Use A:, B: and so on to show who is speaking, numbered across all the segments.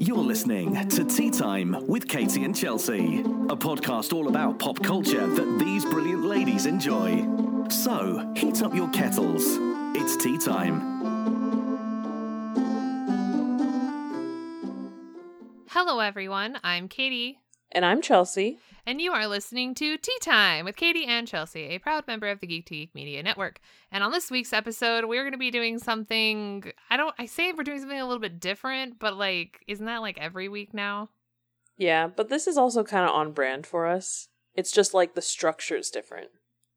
A: You're listening to Tea Time with Katie and Chelsea, a podcast all about pop culture that these brilliant ladies enjoy. So, heat up your kettles. It's tea time.
B: Hello, everyone. I'm Katie,
C: And I'm Chelsea.
B: and you are listening to Tea Time with Katie and Chelsea, a proud member of the Geek to Geek Media Network. And on this week's episode, we're going to be doing something. I don't. I say we're doing something a little bit different, but like, isn't that like every week now?
C: Yeah, but this is also kind of on brand for us. It's just like the structure is different.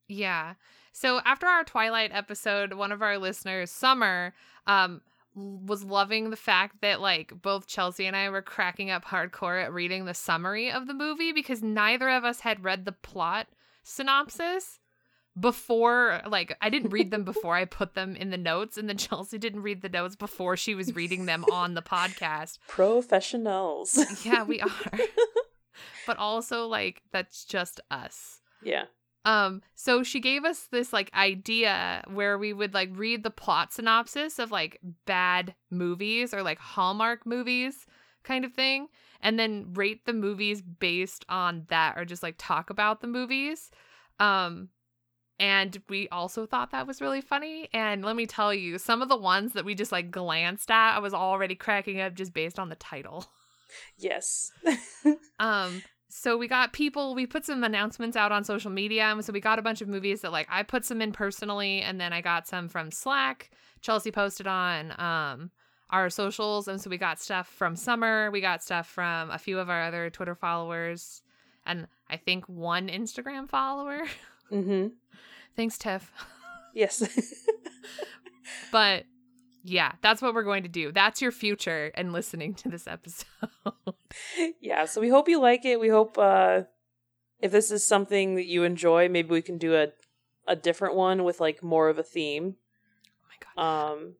B: Yeah. So after our Twilight episode, one of our listeners, Summer, um, was loving the fact that like both Chelsea and I were cracking up hardcore at reading the summary of the movie because neither of us had read the plot synopsis before like I didn't read them before I put them in the notes and then Chelsea didn't read the notes before she was reading them on the podcast.
C: Professionals.
B: Yeah, we are. but also like that's just us.
C: yeah.
B: Um, so she gave us this like idea where we would like read the plot synopsis of like bad movies or like Hallmark movies kind of thing, and then rate the movies based on that or just like talk about the movies. Um, and we also thought that was really funny. And let me tell you, some of the ones that we just like glanced at, I was already cracking up just based on the title.
C: Yes.
B: Um, so we got people, we put some announcements out on social media. And so we got a bunch of movies that like I put some in personally, and then I got some from Slack. Chelsea posted on um our socials, and so we got stuff from Summer, we got stuff from a few of our other Twitter followers, and I think one Instagram follower.
C: mm-hmm.
B: Thanks, Tiff.
C: Yes.
B: But yeah, that's what we're going to do. That's your future and listening to this episode.
C: yeah, so we hope you like it. We hope uh if this is something that you enjoy, maybe we can do a a different one with like more of a theme.
B: Oh my god.
C: Um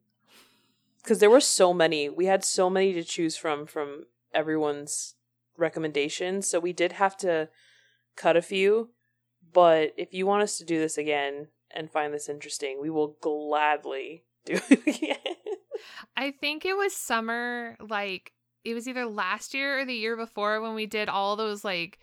C: cuz there were so many. We had so many to choose from from everyone's recommendations, so we did have to cut a few. But if you want us to do this again and find this interesting, we will gladly do it again.
B: I think it was summer, like it was either last year or the year before when we did all those like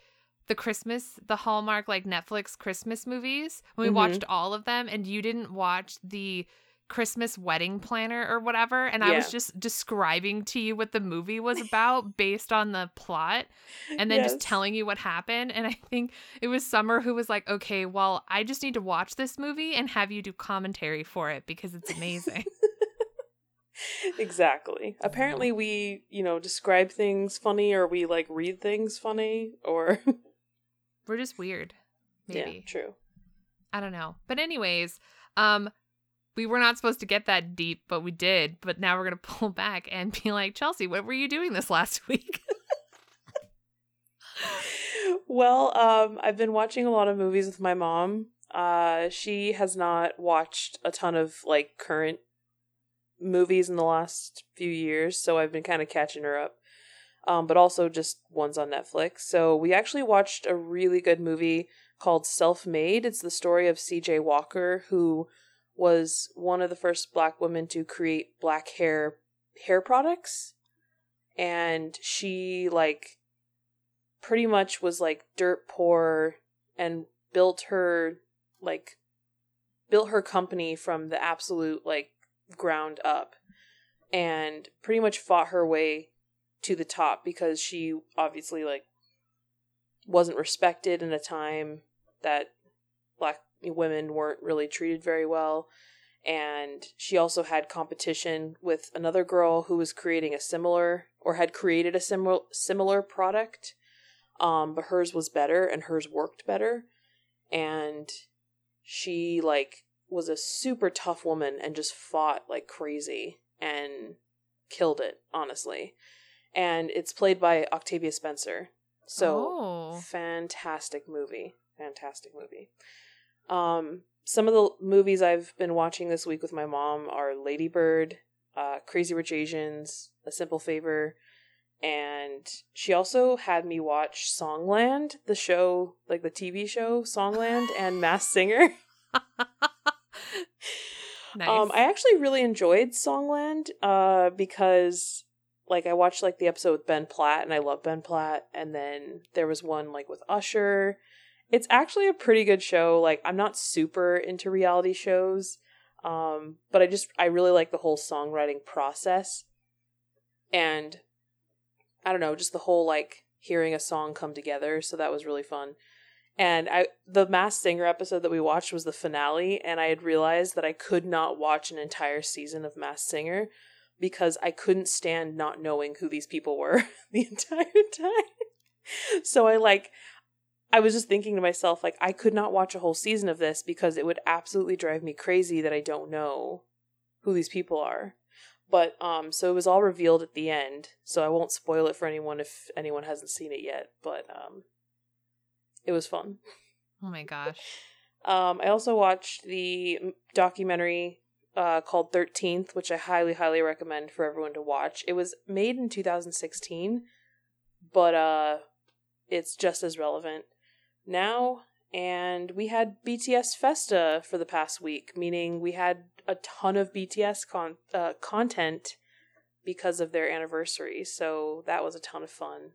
B: the Christmas, the Hallmark like Netflix Christmas movies. When we
C: Mhm.
B: watched all of them, and you didn't watch the Christmas wedding planner or whatever, and I was just describing to you what the movie was about based on the plot, and then just telling you what happened. And I think it was Summer who was like, "Okay, well, I just need to watch this movie and have you do commentary for it because it's amazing."
C: exactly. Apparently we, you know, describe things funny or we like read things funny or
B: We're just weird. Maybe.
C: Yeah, true.
B: I don't know. But anyways, um we were not supposed to get that deep, but we did. But now we're gonna pull back and be like, Chelsea, what were you doing this last week?
C: Well, um I've been watching a lot of movies with my mom. Uh she has not watched a ton of like current movies in the last few years, so I've been kind of catching her up. Um but also just ones on Netflix. So we actually watched a really good movie called Self-Made. It's the story of CJ Walker who was one of the first black women to create black hair hair products and she like pretty much was like dirt poor and built her like built her company from the absolute like ground up and pretty much fought her way to the top because she obviously like wasn't respected in a time that black women weren't really treated very well. And she also had competition with another girl who was creating a similar or had created a similar similar product. Um but hers was better and hers worked better. And she like was a super tough woman and just fought like crazy and killed it honestly. And it's played by Octavia Spencer. So
B: oh.
C: fantastic movie. Fantastic movie. Um some of the movies i've been watching this week with my mom are ladybird uh crazy rich asians a simple favor and she also had me watch songland the show like the tv show songland and masked singer
B: nice.
C: um i actually really enjoyed songland uh because like I watched like the episode with Ben Platt and I love Ben Platt and then there was one like with Usher. It's actually a pretty good show. Like I'm not super into reality shows. Um but I just I really like the whole songwriting process. And I don't know, just the whole like hearing a song come together, so that was really fun. And I the Masked Singer episode that we watched was the finale and I had realized that I could not watch an entire season of Masked Singer because I couldn't stand not knowing who these people were the entire time. so I like I was just thinking to myself like I could not watch a whole season of this because it would absolutely drive me crazy that I don't know who these people are. But um so it was all revealed at the end, so I won't spoil it for anyone if anyone hasn't seen it yet, but um it was fun.
B: Oh my gosh.
C: Um I also watched the documentary uh, called 13th, which I highly, highly recommend for everyone to watch. It was made in 2016, but uh, it's just as relevant now. And we had BTS Festa for the past week, meaning we had a ton of BTS con- uh, content because of their anniversary. So that was a ton of fun.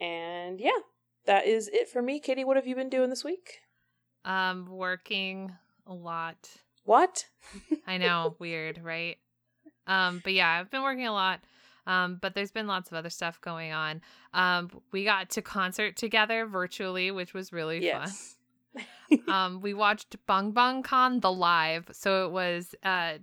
C: And yeah, that is it for me. Katie, what have you been doing this week?
B: Um, working a lot.
C: What?
B: I know, weird, right? Um, but yeah, I've been working a lot. Um, but there's been lots of other stuff going on. Um, we got to concert together virtually, which was really yes. fun. um, we watched Bang Bang Con the live. So it was uh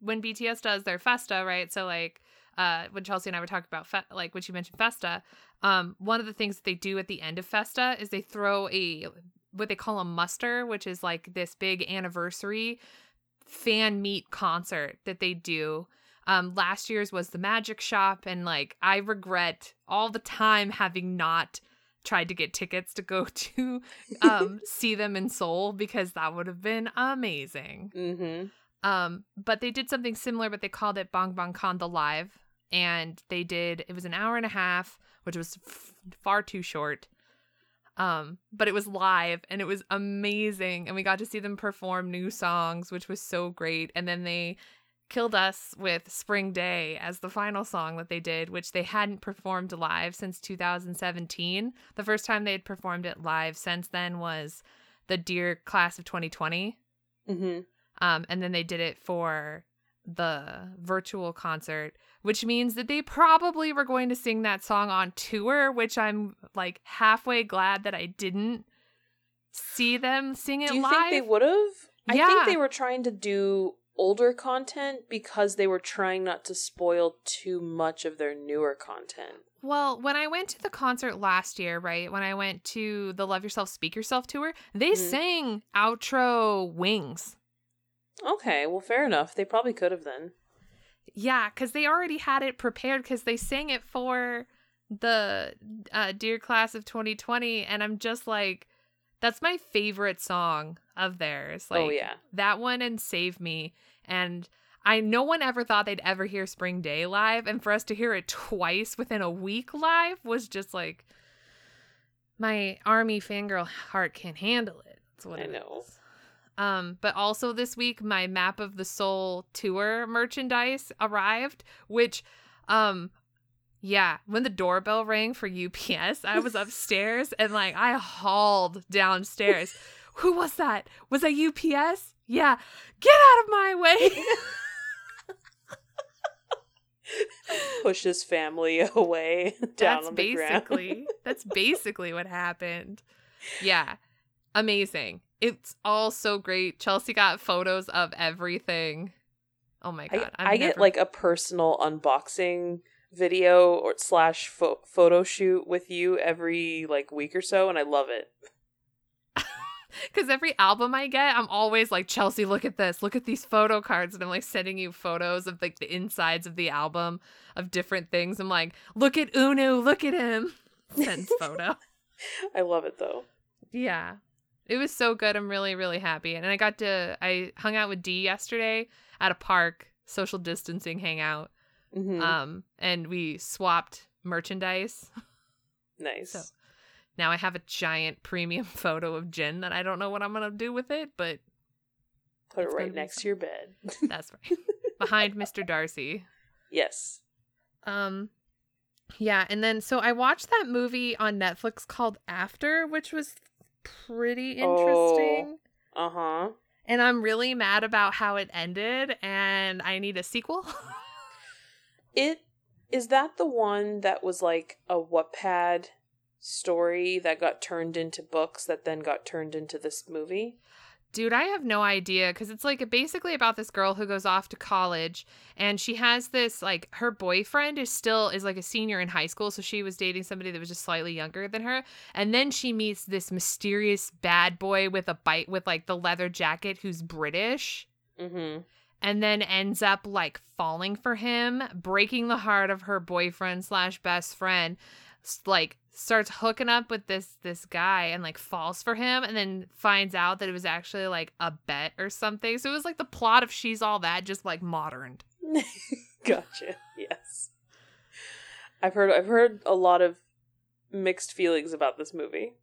B: when BTS does their festa, right? So like uh when Chelsea and I were talking about fe- like when she mentioned festa, um one of the things that they do at the end of festa is they throw a what they call a muster, which is like this big anniversary fan meet concert that they do. Um, last year's was the Magic Shop, and like I regret all the time having not tried to get tickets to go to um, see them in Seoul because that would have been amazing.
C: Mm-hmm.
B: Um, but they did something similar, but they called it Bang Bang Con the Live, and they did it was an hour and a half, which was f- far too short. Um, but it was live and it was amazing. And we got to see them perform new songs, which was so great. And then they killed us with Spring Day as the final song that they did, which they hadn't performed live since 2017. The first time they had performed it live since then was the Dear Class of 2020.
C: Mm-hmm.
B: Um, and then they did it for the virtual concert which means that they probably were going to sing that song on tour, which I'm like halfway glad that I didn't see them sing it
C: Do you
B: live.
C: think they would have? I think they were trying to do older content because they were trying not to spoil too much of their newer content.
B: Well, when I went to the concert last year, right, when I went to the Love Yourself, Speak Yourself tour, they
C: Mhm.
B: sang outro Wings.
C: Okay, well fair enough. They probably could have then.
B: Yeah, because they already had it prepared because they sang it for the uh, Dear Class of 2020. And I'm just like, that's my favorite song of theirs. Like,
C: oh yeah.
B: that one and Save Me. And I no one ever thought they'd ever hear Spring Day live. And for us to hear it twice within a week live was just like, my army fangirl heart can't handle it. That's what
C: I
B: it
C: know.
B: is. Um, but also this week, my Map of the Soul tour merchandise arrived, which, um, yeah, when the doorbell rang for UPS, I was upstairs and like I hauled downstairs. Who was that? Was that UPS? Yeah, get out of my way.
C: Push his family away down
B: that's
C: on the ground.
B: basically that's basically what happened. Yeah, amazing. It's all so great. Chelsea got photos of everything. Oh my
C: I,
B: god!
C: I
B: I've
C: get like a personal unboxing video or slash pho- photo shoot with you every like week or so, and I love it.
B: Because every album I get, I'm always like, Chelsea, look at this. Look at these photo cards. And I'm like sending you photos of like the insides of the album of different things. I'm like, look at Unu. Look at him. Sends photo.
C: I love it though.
B: yeah. It was so good. I'm really, really happy. And I got to, I hung out with Dee yesterday at a park, social distancing hangout.
C: hmm
B: Um, and we swapped merchandise.
C: nice.
B: so- Now I have a giant premium photo of Jin that I don't know what I'm going to do with it, but
C: Put it right next to your bed.
B: That's right. Behind Mr. Darcy.
C: yes.
B: Um yeah, and then so I watched that movie on Netflix called After, which was pretty interesting.
C: Oh. Uh huh.
B: And I'm really mad about how it ended and I need a sequel.
C: It is that the one that was like a Wattpad story that got turned into books that then got turned into this movie.
B: Dude, I have no idea because it's like basically about this girl who goes off to college and she has this like her boyfriend is still is like a senior in high school, so she was dating somebody that was just slightly younger than her, and then she meets this mysterious bad boy with a bite with like the leather jacket who's British
C: Mm-hmm.
B: and then ends up like falling for him, breaking the heart of her boyfriend slash best friend. Like starts hooking up with this this guy and like falls for him, and then finds out that it was actually like a bet or something. So it was like the plot of She's All That, just like modern.
C: gotcha. Yes. I've heard I've heard a lot of mixed feelings about this movie.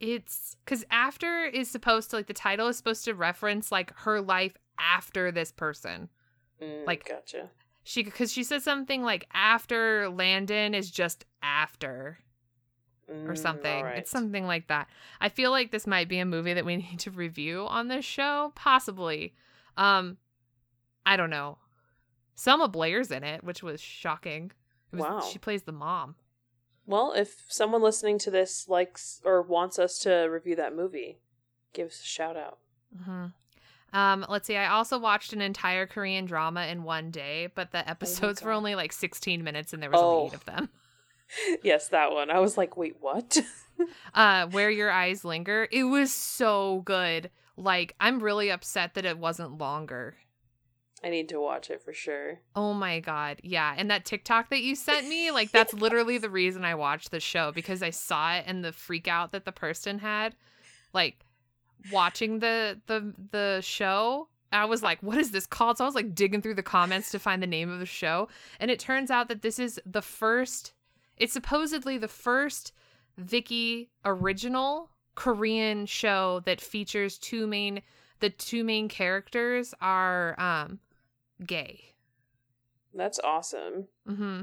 B: It's because after is supposed to like the title is supposed to reference like her life after this person.
C: Mm,
B: Like-
C: gotcha.
B: She because she said something like after Landon is just after. Or
C: Mm,
B: something—it's something like that. I feel like this might be a movie that we need to review on this show, possibly. Um I don't know. Selma Blair's in it, which was shocking. Was,
C: Wow.
B: She plays the mom.
C: Well, if someone listening to this likes or wants us to review that movie, give us a shout out.
B: hmm Um, let's see. I also watched an entire Korean drama in one day, but the episodes were only like 16 minutes, and there was
C: Oh.
B: only eight of them.
C: Yes, that one. I was like, wait, what?
B: Uh, Where Your Eyes Linger. It was so good. Like, I'm really upset that it wasn't longer.
C: I need to watch it for sure.
B: Oh my god. Yeah. And that TikTok that you sent me, like that's literally the reason I watched the show because I saw it and the freak out that the person had. Like watching the the the show, I was like, what is this called? So I was like digging through the comments to find the name of the show. And it turns out that this is the first it's supposedly the first Viki original Korean show that features two main the two main characters are um gay.
C: That's awesome.
B: Mm-hmm.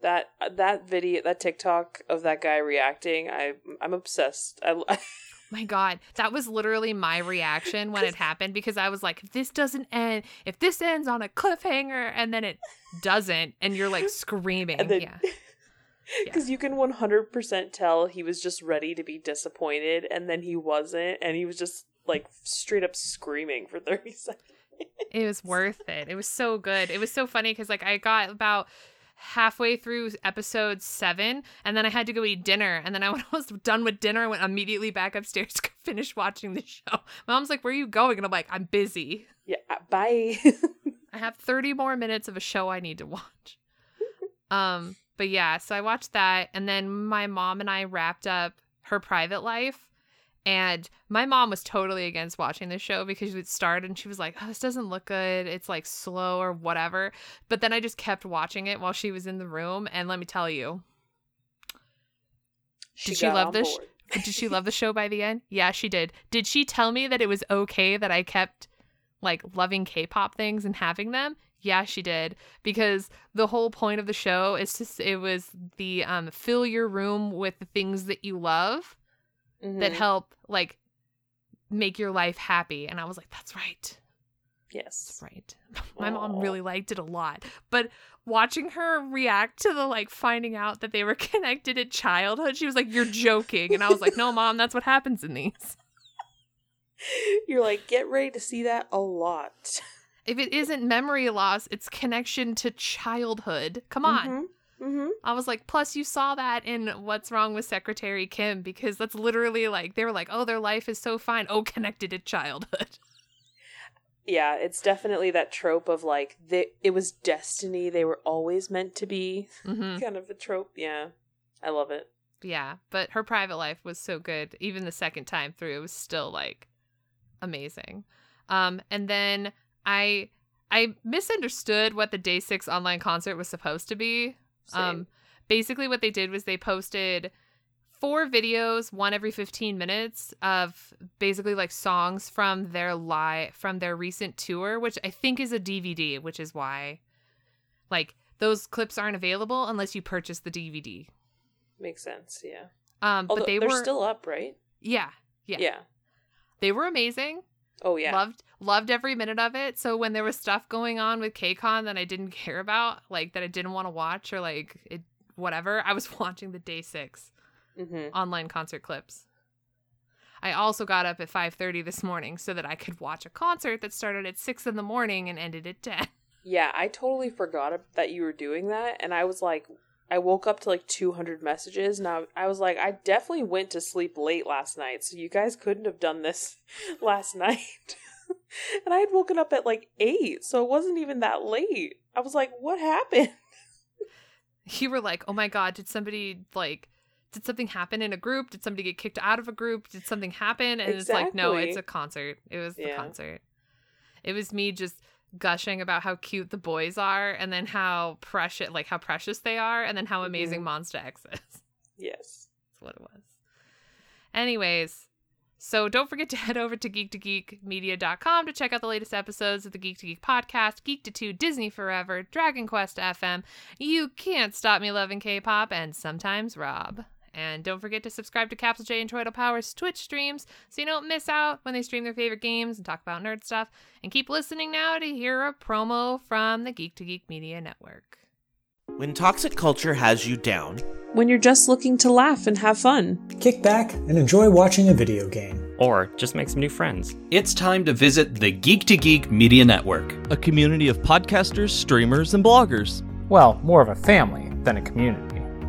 C: That that video, that TikTok of that guy reacting, I I'm obsessed. I
B: My God, that was literally my reaction when it happened because I was like, if this doesn't end, if this ends on a cliffhanger and then it doesn't, and you're like screaming.
C: and then
B: yeah.
C: because you can 100% tell he was just ready to be disappointed, and then he wasn't, and he was just like straight up screaming for 30 seconds.
B: It was worth it. It was so good. It was so funny because like I got about halfway through episode seven and then I had to go eat dinner. And then I was done with dinner, I went immediately back upstairs to finish watching the show. My mom's like, Where are you going? And I'm like, I'm busy.
C: Yeah, uh, bye.
B: I have 30 more minutes of a show I need to watch. Um, but yeah, so I watched that and then my mom and I wrapped up her private life. And my mom was totally against watching this show because it started and she was like, oh, this doesn't look good. It's like slow or whatever. But then I just kept watching it while she was in the room. And let me tell you, Did she love this?
C: board.
B: did she love the show by the end? Yeah, she did. Did she tell me that it was okay that I kept like loving K-pop things and having them? Yeah, she did. Because the whole point of the show is just it was the um fill your room with the things that you love that
C: Mhm.
B: help like make your life happy. And I was like, that's right.
C: Yes.
B: That's right. My mom really liked it a lot. But watching her react to the like finding out that they were connected at childhood, she was like, You're joking. And I was like, No, mom, that's what happens in these.
C: You're like, get ready to see that a lot.
B: If it isn't memory loss, it's connection to childhood. Come on.
C: Mm-hmm.
B: I was like, plus you saw that in What's Wrong with Secretary Kim because that's literally like they were like, oh, their life is so fine. Oh, connected to childhood.
C: Yeah, it's definitely that trope of like they, it was destiny. They were always meant to be.
B: hmm
C: Kind of a trope. Yeah, I love it.
B: Yeah, but her private life was so good. Even the second time through, it was still like amazing. Um, and then I I misunderstood what the day six online concert was supposed to be.
C: Same.
B: Um, basically, what they did was they posted four videos, one every 15 minutes, of basically like songs from their live from their recent tour, which I think is a DVD, which is why, like those clips aren't available unless you purchase the DVD.
C: Makes sense. Yeah.
B: Um,
C: Although
B: but they
C: they're
B: were
C: still up, right?
B: yeah, yeah,
C: Yeah.
B: They were amazing.
C: Oh yeah.
B: Loved loved every minute of it. So when there was stuff going on with KCON that I didn't care about, like that I didn't want to watch or like it whatever, I was watching the day 6
C: mm-hmm.
B: online concert clips. I also got up at 5:30 this morning so that I could watch a concert that started at 6 in the morning and ended at 10.
C: Yeah, I totally forgot that you were doing that, and I was like, I woke up to like 200 messages, Now I, I was like, I definitely went to sleep late last night, so you guys couldn't have done this last night. and I had woken up at like 8, so it wasn't even that late. I was like, what happened?
B: You were like, "Oh my god, did somebody like did something happen in a group? Did somebody get kicked out of a group? Did something happen?" And it's like, "No, it's a concert. It was the
C: Yeah.
B: concert." It was me just gushing about how cute the boys are and then how precious like how precious they are and then how amazing
C: Mhm.
B: Monsta X is.
C: Yes.
B: That's what it was. Anyways, so don't forget to head over to geek2geekmedia.com to check out the latest episodes of the Geek to Geek podcast, Geek to 2, Disney Forever, Dragon Quest FM, You Can't Stop Me Loving K-pop, and sometimes Rob. And don't forget to subscribe to Capsule J and Troidal Powers Twitch streams so you don't miss out when they stream their favorite games and talk about nerd stuff. And keep listening now to hear a promo from the Geek to Geek Media Network.
D: When toxic culture has you down,
C: When you're just looking to laugh and have fun.
E: Kick back and enjoy watching a video game.
F: Or just make some new friends.
G: It's time to visit the Geek to Geek Media Network.
H: a community of podcasters, streamers, and bloggers.
I: Well, more of a family than a community.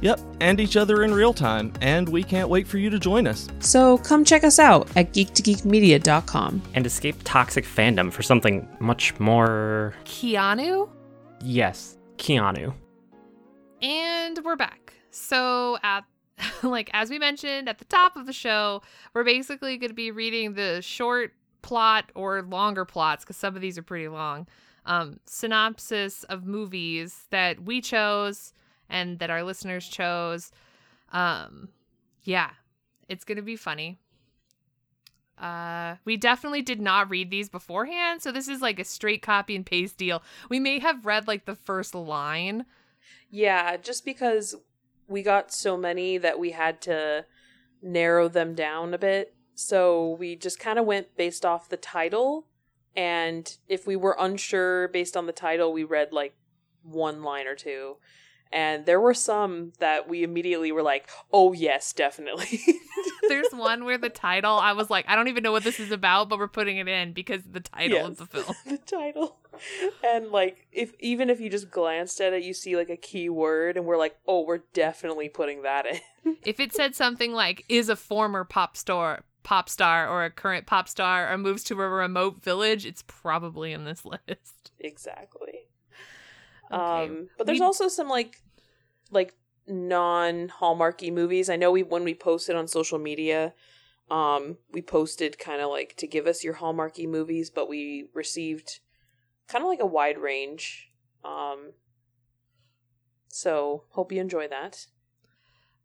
H: Yep, and each other in real time, and we can't wait for you to join us.
C: So come check us out at geek2geekmedia.com.
F: And escape toxic fandom for something much more.
B: Keanu?
F: Yes, Keanu.
B: And we're back. So at like as we mentioned at the top of the show, we're basically going to be reading the short plot or longer plots because some of these are pretty long. Um, synopsis of movies that we chose and that our listeners chose. Um, yeah, it's going to be funny. Uh, we definitely did not read these beforehand, so this is like a straight copy and paste deal. We may have read like the first line,
C: Yeah, just because we got so many that we had to narrow them down a bit. So we just kind of went based off the title. And if we were unsure based on the title, we read like one line or two. And there were some that we immediately were like, oh, yes, definitely.
B: There's one where the title, I was like, I don't even know what this is about, but we're putting it in because the title of the film.
C: the title. And like if even if you just glanced at it, you see like a key word and we're like, "Oh, we're definitely putting that in."
B: if it said something like is a former pop star pop star or a current pop star or moves to a remote village, it's probably in this list.
C: exactly.
B: Okay,
C: Um but there's
B: we-
C: also some like like non Hallmarky movies. I know we when we posted on social media, um we posted kind of like to give us your Hallmarky movies, but we received kind of like a wide range. Um so hope you enjoy that.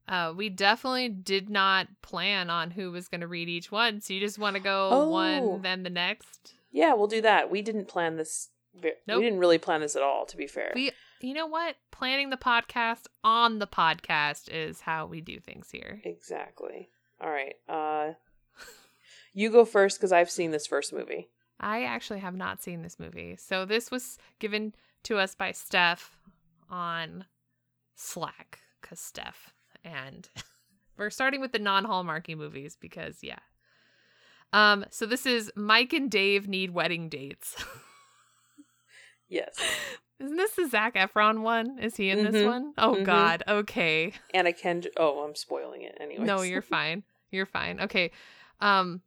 B: Uh, we definitely did not plan on who was going to read each one. So you just want to go
C: Oh.
B: one, then the next.
C: Yeah, we'll do that. We didn't plan this.
B: Nope.
C: We didn't really plan this at all, to be fair.
B: We, you know what? Planning the podcast on the podcast is how we do things here.
C: exactly. All right. Uh, you go first because I've seen this first movie.
B: I actually have not seen this movie. So this was given to us by Steph on Slack because Steph. And we're starting with the non Hallmarky movies because, yeah. Um, so this is Mike and Dave need wedding dates.
C: Yes.
B: Isn't this the Zac Efron one? Is he in this
C: Mhm.
B: one? Oh
C: Mhm.
B: God. Okay.
C: Anna Kendrick. Oh, I'm spoiling it anyway.
B: No, you're fine. You're fine. Okay. Um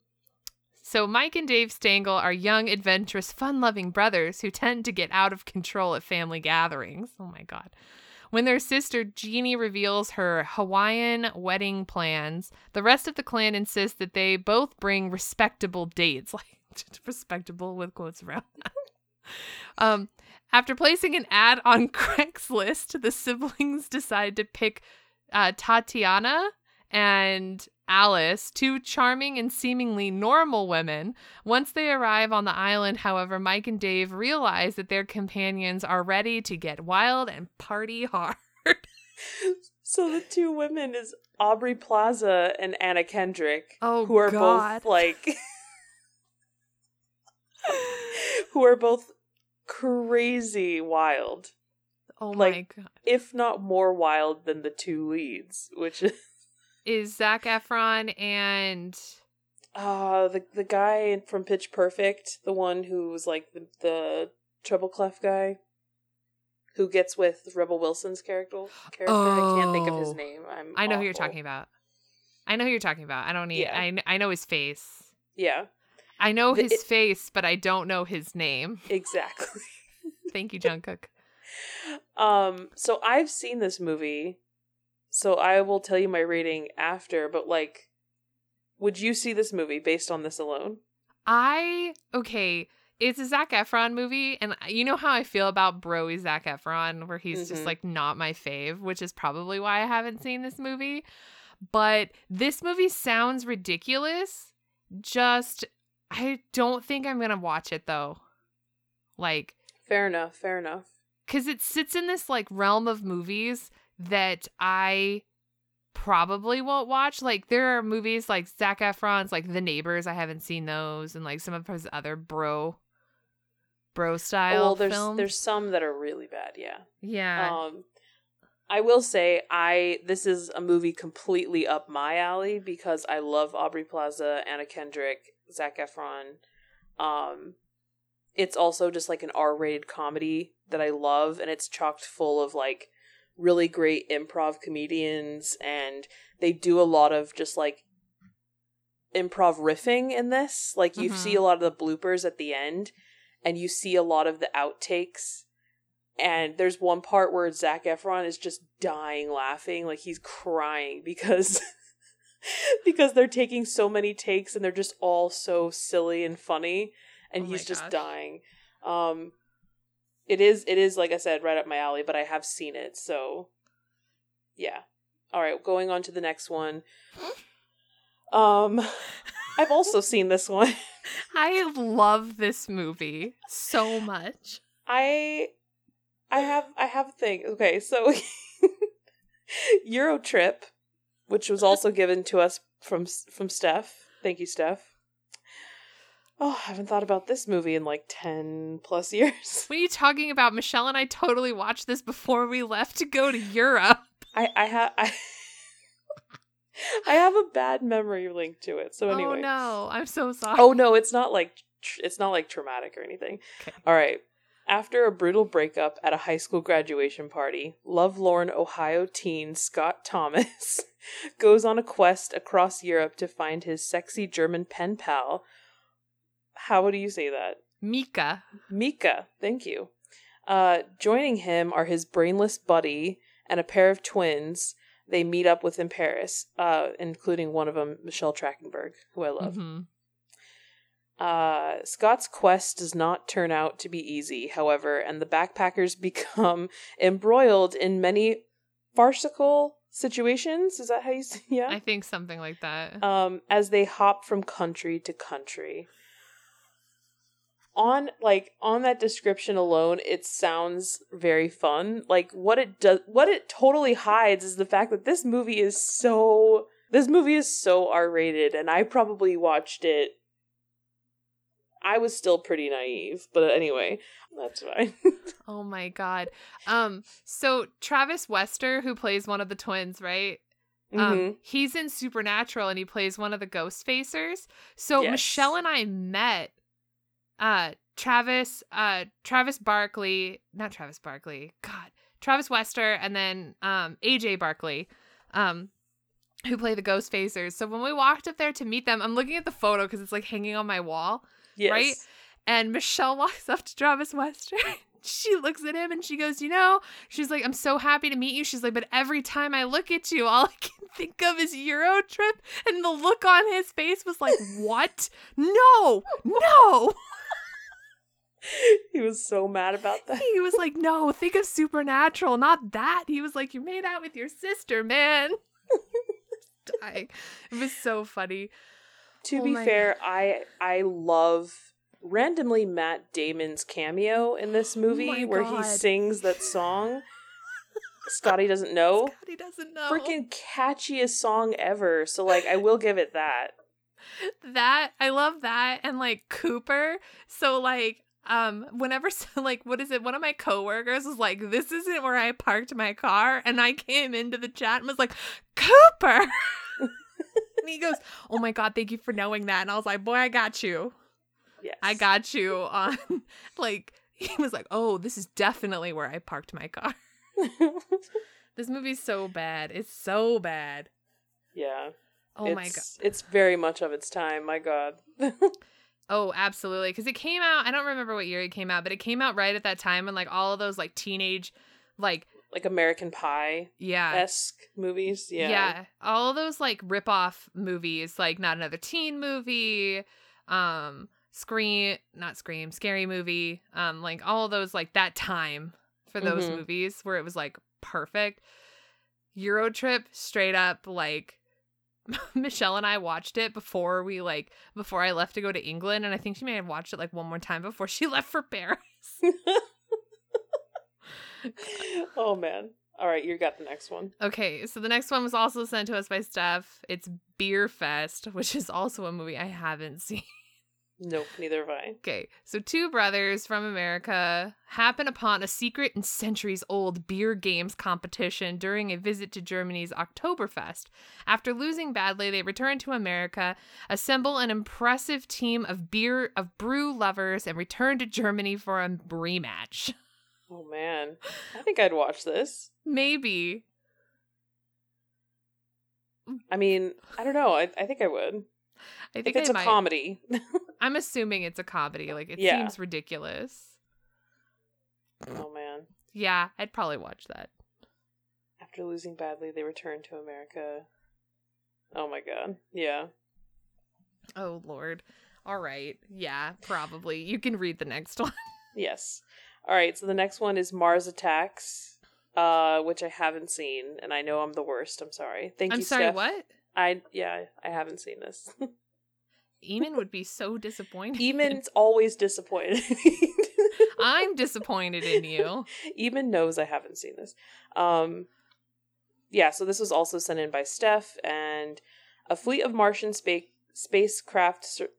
B: so Mike and Dave Stangle are young, adventurous, fun-loving brothers who tend to get out of control at family gatherings. Oh my god. When their sister Jeannie reveals her Hawaiian wedding plans, the rest of the clan insists that they both bring respectable dates, like respectable with quotes around. um, after placing an ad on Craigslist, the siblings decide to pick uh, Tatiana and Alice, two charming and seemingly normal women. Once they arrive on the island, however, Mike and Dave realize that their companions are ready to get wild and party hard.
C: So the two women is Aubrey Plaza and Anna Kendrick,
B: Oh,
C: who are
B: God.
C: both like who are both crazy wild,
B: Oh
C: Like-
B: my god.
C: if not more wild than the two leads, which is
B: Is Zac Efron and
C: uh the the guy from Pitch Perfect, the one who was like the, the treble clef guy who gets with Rebel Wilson's character character. I can't think of his
B: Oh.
C: name. I'm
B: I know who you're talking about. I know who you're talking about. I don't need
C: Yeah.
B: I I know his face.
C: Yeah,
B: I know his
C: it-
B: face, but I don't know his name.
C: exactly.
B: Thank you, Jungkook.
C: Um, so I've seen this movie, so I will tell you my rating after, but like would you see this movie based on this alone?
B: I okay. It's a Zac Efron movie, and you know how I feel about broy Zac Efron, where he's just
C: Mhm.
B: like not my fave, which is probably why I haven't seen this movie. But this movie sounds ridiculous. Just I don't think I'm gonna watch it though. Like
C: Fair enough, fair enough.
B: because it sits in this like realm of movies that I probably won't watch. Like there are movies like Zac Efron's like The Neighbors. I haven't seen those, and like some of his other bro bro style
C: well, there's
B: films.
C: there's some that are really bad, yeah.
B: yeah.
C: Um I will say I this is a movie completely up my alley because I love Aubrey Plaza, Anna Kendrick, Zac Efron. Um it's also just like an R-rated comedy that I love and it's chocked full of like really great improv comedians and they do a lot of just like improv riffing in this. Like you
B: Mhm.
C: see a lot of the bloopers at the end and you see a lot of the outtakes and there's one part where Zac Efron is just dying laughing, like he's crying because because they're taking so many takes and they're just all so silly and funny, and
B: Oh
C: he's just
B: gosh.
C: dying. Um, it is it is like I said right up my alley, but I have seen it, so yeah. All right, going on to the next one. Um, I've also seen this one.
B: I love this movie so much.
C: I I have I have a thing. Okay, so Euro Trip, which was also given to us from from Steph. Thank you, Steph. Oh, I haven't thought about this movie in like ten plus years.
B: What are you talking about? Michelle and I totally watched this before we left to go to Europe.
C: I I have I I have a bad memory linked to it. So oh, anyway,
B: Oh no, I'm so sorry.
C: Oh no, it's not like tr- it's not like traumatic or anything.
B: Okay.
C: All right. After a brutal breakup at a high school graduation party, lovelorn Ohio teen Scott Thomas goes on a quest across Europe to find his sexy German pen pal. How do you say that?
B: Mika.
C: Mika, thank you. Uh, joining him are his brainless buddy and a pair of twins they meet up with in Paris, uh, including one of them, Michelle Trachtenberg, who I love.
B: Mhm.
C: Uh, Scott's quest does not turn out to be easy, however, and the backpackers become embroiled in many farcical situations. Is that how you say? Yeah.
B: I think something like that.
C: um, as they hop from country to country. On like on that description alone, it sounds very fun. Like what it does, what it totally hides is the fact that this movie is so. This movie is so R rated, and I probably watched it. I was still pretty naive, but anyway, that's fine.
B: Oh my god. Um so Travis Wester who plays one of the twins, right? Um
C: Mhm.
B: he's in Supernatural and he plays one of the ghost facers. So
C: Yes.
B: Michelle and I met uh Travis uh Travis Barkley, not Travis Barkley. God. Travis Wester and then um AJ Buckley. Um who play the ghost facers. So when we walked up there to meet them, I'm looking at the photo because it's like hanging on my wall.
C: Yes.
B: right? And Michelle walks up to Travis Wester. she looks at him and she goes, You know, she's like, I'm so happy to meet you. She's like, But every time I look at you, all I can think of is Euro trip. And the look on his face was like, What? No, no.
C: he was so mad about that.
B: He was like, No, think of Supernatural, not that. He was like, You made out with your sister, man. Dying. It was so funny.
C: To
B: Oh
C: be fair, I I love randomly Matt Damon's cameo in this movie
B: Oh
C: where he sings that song. Scotty doesn't know.
B: He doesn't know.
C: Freaking catchiest song ever. So like I will give it that.
B: that I love that and like Cooper. So like um whenever so, like what is it one of my coworkers was like this isn't where I parked my car and I came into the chat and was like Cooper and he goes oh my god thank you for knowing that and I was like boy I got you
C: Yes.
B: I got you on like he was like oh this is definitely where I parked my car this movie's so bad it's so bad
C: yeah.
B: oh my god
C: It's- It's very much of its time, my god.
B: Oh, absolutely. Because it came out, I don't remember what year it came out, but it came out right at that time when like all of those like teenage, like,
C: like American Pie
B: yeah.
C: esque movies. Yeah.
B: Yeah. All those like rip off movies, like Not Another Teen Movie, um, Scream, not Scream, Scary Movie, um, like all those like that time for those
C: Mhm.
B: movies where it was like perfect. Euro Trip, straight up like Michelle and I watched it before we like before I left to go to England, and I think she may have watched it like one more time before she left for Paris.
C: oh man. All right, you got the next one.
B: Okay, so the next one was also sent to us by Steph. It's Beer Fest, which is also a movie I haven't seen.
C: Nope, neither have I.
B: Okay, so two brothers from America happen upon a secret and centuries old beer games competition during a visit to Germany's Oktoberfest. After losing badly, they return to America, assemble an impressive team of beer of brew lovers, and return to Germany for a rematch.
C: Oh man. I think I'd watch this.
B: Maybe.
C: I mean, I don't know. I, I think I would.
B: I
C: If
B: think
C: it's
B: I
C: a
B: might.
C: comedy.
B: I'm assuming it's a comedy. Like it
C: Yeah.
B: seems ridiculous.
C: oh man.
B: Yeah, I'd probably watch that.
C: After losing badly, they return to America. Oh my god. Yeah.
B: Oh lord. All right. Yeah, probably. You can read the next one.
C: Yes. All right, so the next one is Mars Attacks, uh, which I haven't seen, and I know I'm the worst. I'm sorry. Thank you.
B: I'm sorry,
C: Steph.
B: what?
C: I yeah, I haven't seen this.
B: Eamon would be so disappointed.
C: Eamon's always disappointed.
B: I'm disappointed in you.
C: Eamon knows I haven't seen this. Um, yeah, so this was also sent in by Steph, and a fleet of Martian space spacecraft. Sur-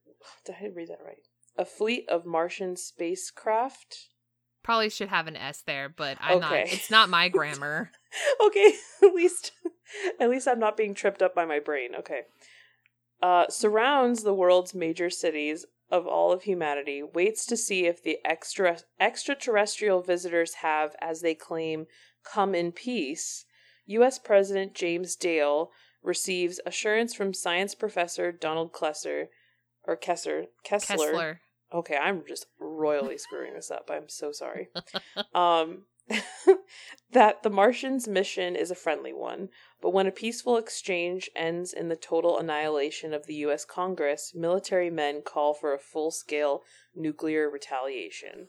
C: Did I read that right? A fleet of Martian spacecraft.
B: Probably should have an S there, but I'm not. It's not my grammar.
C: okay, at least at least I'm not being tripped up by my brain. Okay. Uh surrounds the world's major cities of all of humanity, waits to see if the extra extraterrestrial visitors have, as they claim, come in peace. US President James Dale receives assurance from science professor Donald Klesser or Kessler Kessler.
B: Kessler.
C: Okay, I'm just royally screwing this up. I'm so sorry. um, that the Martians' mission is a friendly one, but when a peaceful exchange ends in the total annihilation of the U.S. Congress, military men call for a full scale nuclear retaliation.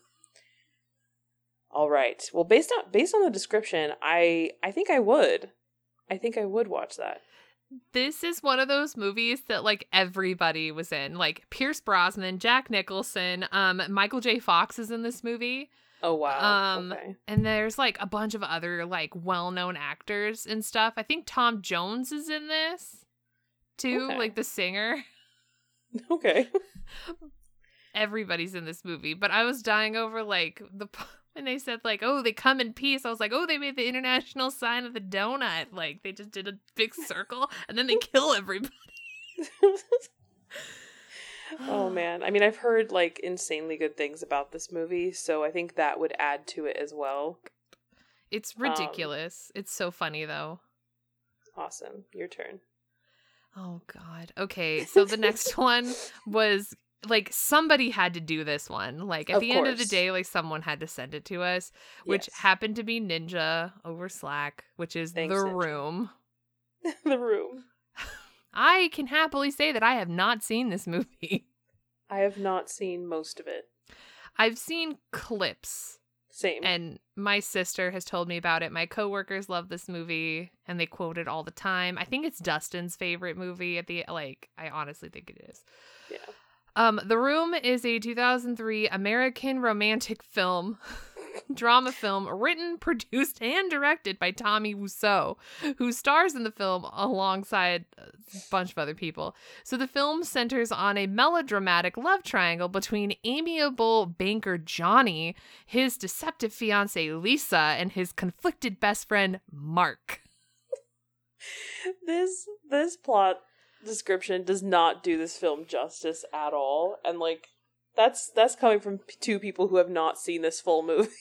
C: All right. Well, based on based on the description, I I think I would. I think I would watch that.
B: This is one of those movies that like everybody was in. Like Pierce Brosnan, Jack Nicholson, um, Michael J. Fox is in this movie.
C: Oh wow.
B: Um,
C: okay.
B: and there's like a bunch of other like well-known actors and stuff. I think Tom Jones is in this too,
C: Okay.
B: like the singer.
C: Okay.
B: Everybody's in this movie, but I was dying over like the when they said like, "Oh, they come in peace." I was like, "Oh, they made the international sign of the donut." Like they just did a big circle and then they kill everybody.
C: oh man. I mean, I've heard like insanely good things about this movie, so I think that would add to it as well.
B: It's
C: Um,
B: ridiculous. it's so funny though.
C: Awesome. Your turn.
B: Oh god. Okay, so the next one was like somebody had to do this one. Like at
C: Of
B: the end of the day, like someone had to send it to us, which
C: Yes.
B: happened to be Ninja over Slack, which is
C: Thanks,
B: The
C: Ninja.
B: Room.
C: the room.
B: I can happily say that I have not seen this movie.
C: I have not seen most of it.
B: I've seen clips
C: Same.
B: and my sister has told me about it. My coworkers love this movie and they quote it all the time. I think it's Dustin's favorite movie at the like I honestly think it is. Um The Room is a 2003 American romantic film drama film written, produced and directed by Tommy Wiseau, who stars in the film alongside a bunch of other people. So the film centers on a melodramatic love triangle between amiable banker Johnny, his deceptive fiancee Lisa, and his conflicted best friend Mark.
C: this this plot description does not do this film justice at all. And like that's that's coming from p- two people who have not seen this full movie.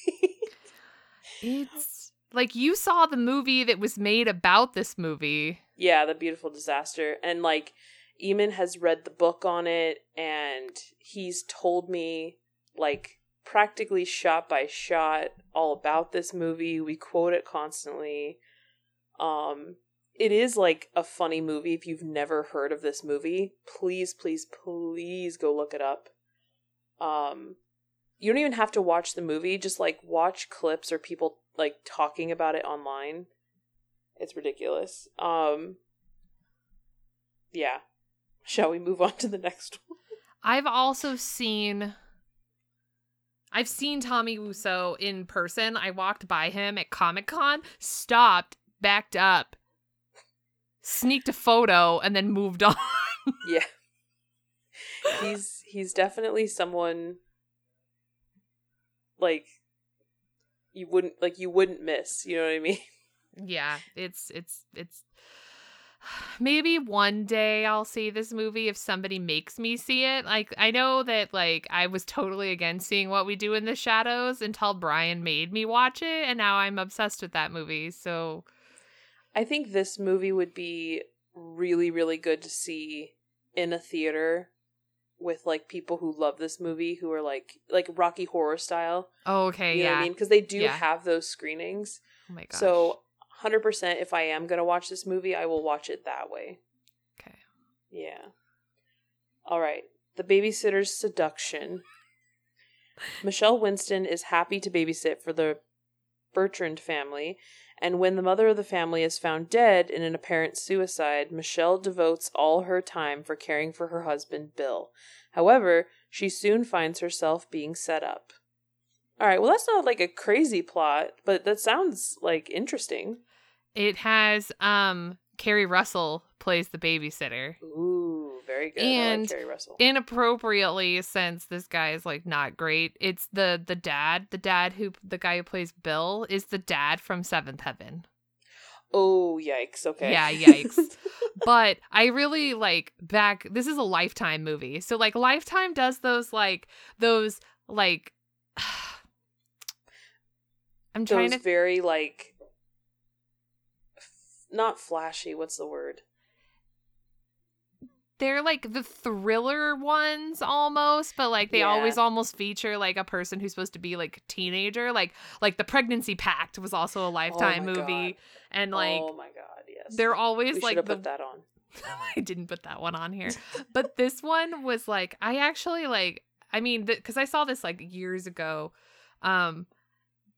B: It's like you saw the movie that was made about this movie.
C: yeah the beautiful disaster. And like eamon has read the book on it and he's told me like practically shot by shot all about this movie. We quote it constantly. Um it is like a funny movie if you've never heard of this movie. Please please please go look it up. Um you don't even have to watch the movie. Just like watch clips or people like talking about it online. It's ridiculous. Um yeah. Shall we move on to the next one?
B: I've also seen I've seen Tommy Wiseau in person. I walked by him at Comic Con, stopped, backed up, sneaked a photo, and then moved on.
C: yeah he's he's definitely someone like you wouldn't like you wouldn't miss you know what i mean
B: yeah, it's it's it's maybe one day I'll see this movie if somebody makes me see it. Like I know that like I was totally against seeing what we do in the shadows until Brian made me watch it and now I'm obsessed with that movie. So
C: i think this movie would be really really good to see in a theater with like people who love this movie who are like like rocky horror style
B: oh, okay,
C: you
B: yeah.
C: i mean because they do
B: Yeah.
C: have those screenings
B: Oh my gosh.
C: so 100% if i am gonna watch this movie i will watch it that way
B: okay.
C: Yeah. All right. The babysitter's seduction. Michelle Winston is happy to babysit for the Bertrand family, and when the mother of the family is found dead in an apparent suicide, Michelle devotes all her time for caring for her husband, Bill. However, she soon finds herself being set up. All right, well, that's not like a crazy plot, but that sounds like interesting.
B: It has um Keri Russell plays the babysitter.
C: Ooh, very good. Like
B: And
C: Russell.
B: Inappropriately, since this guy is like not great, it's the the dad, the dad who the guy who plays Bill is the dad from Seventh Heaven.
C: Oh, yikes. Okay.
B: Yeah, yikes. but I really like back this is a lifetime movie. So like Lifetime does those like those like I'm trying
C: Those
B: to
C: very like not flashy, what's the word?
B: They're like the thriller ones almost, but like they
C: Yeah.
B: always almost feature like a person who's supposed to be like a teenager. Like like the pregnancy pact was also a lifetime
C: my
B: movie.
C: God.
B: And like
C: oh my god, yes.
B: they're always
C: we
B: like the
C: put that on.
B: I didn't put that one on here. But this one was like I actually like I mean because I saw this like years ago. Um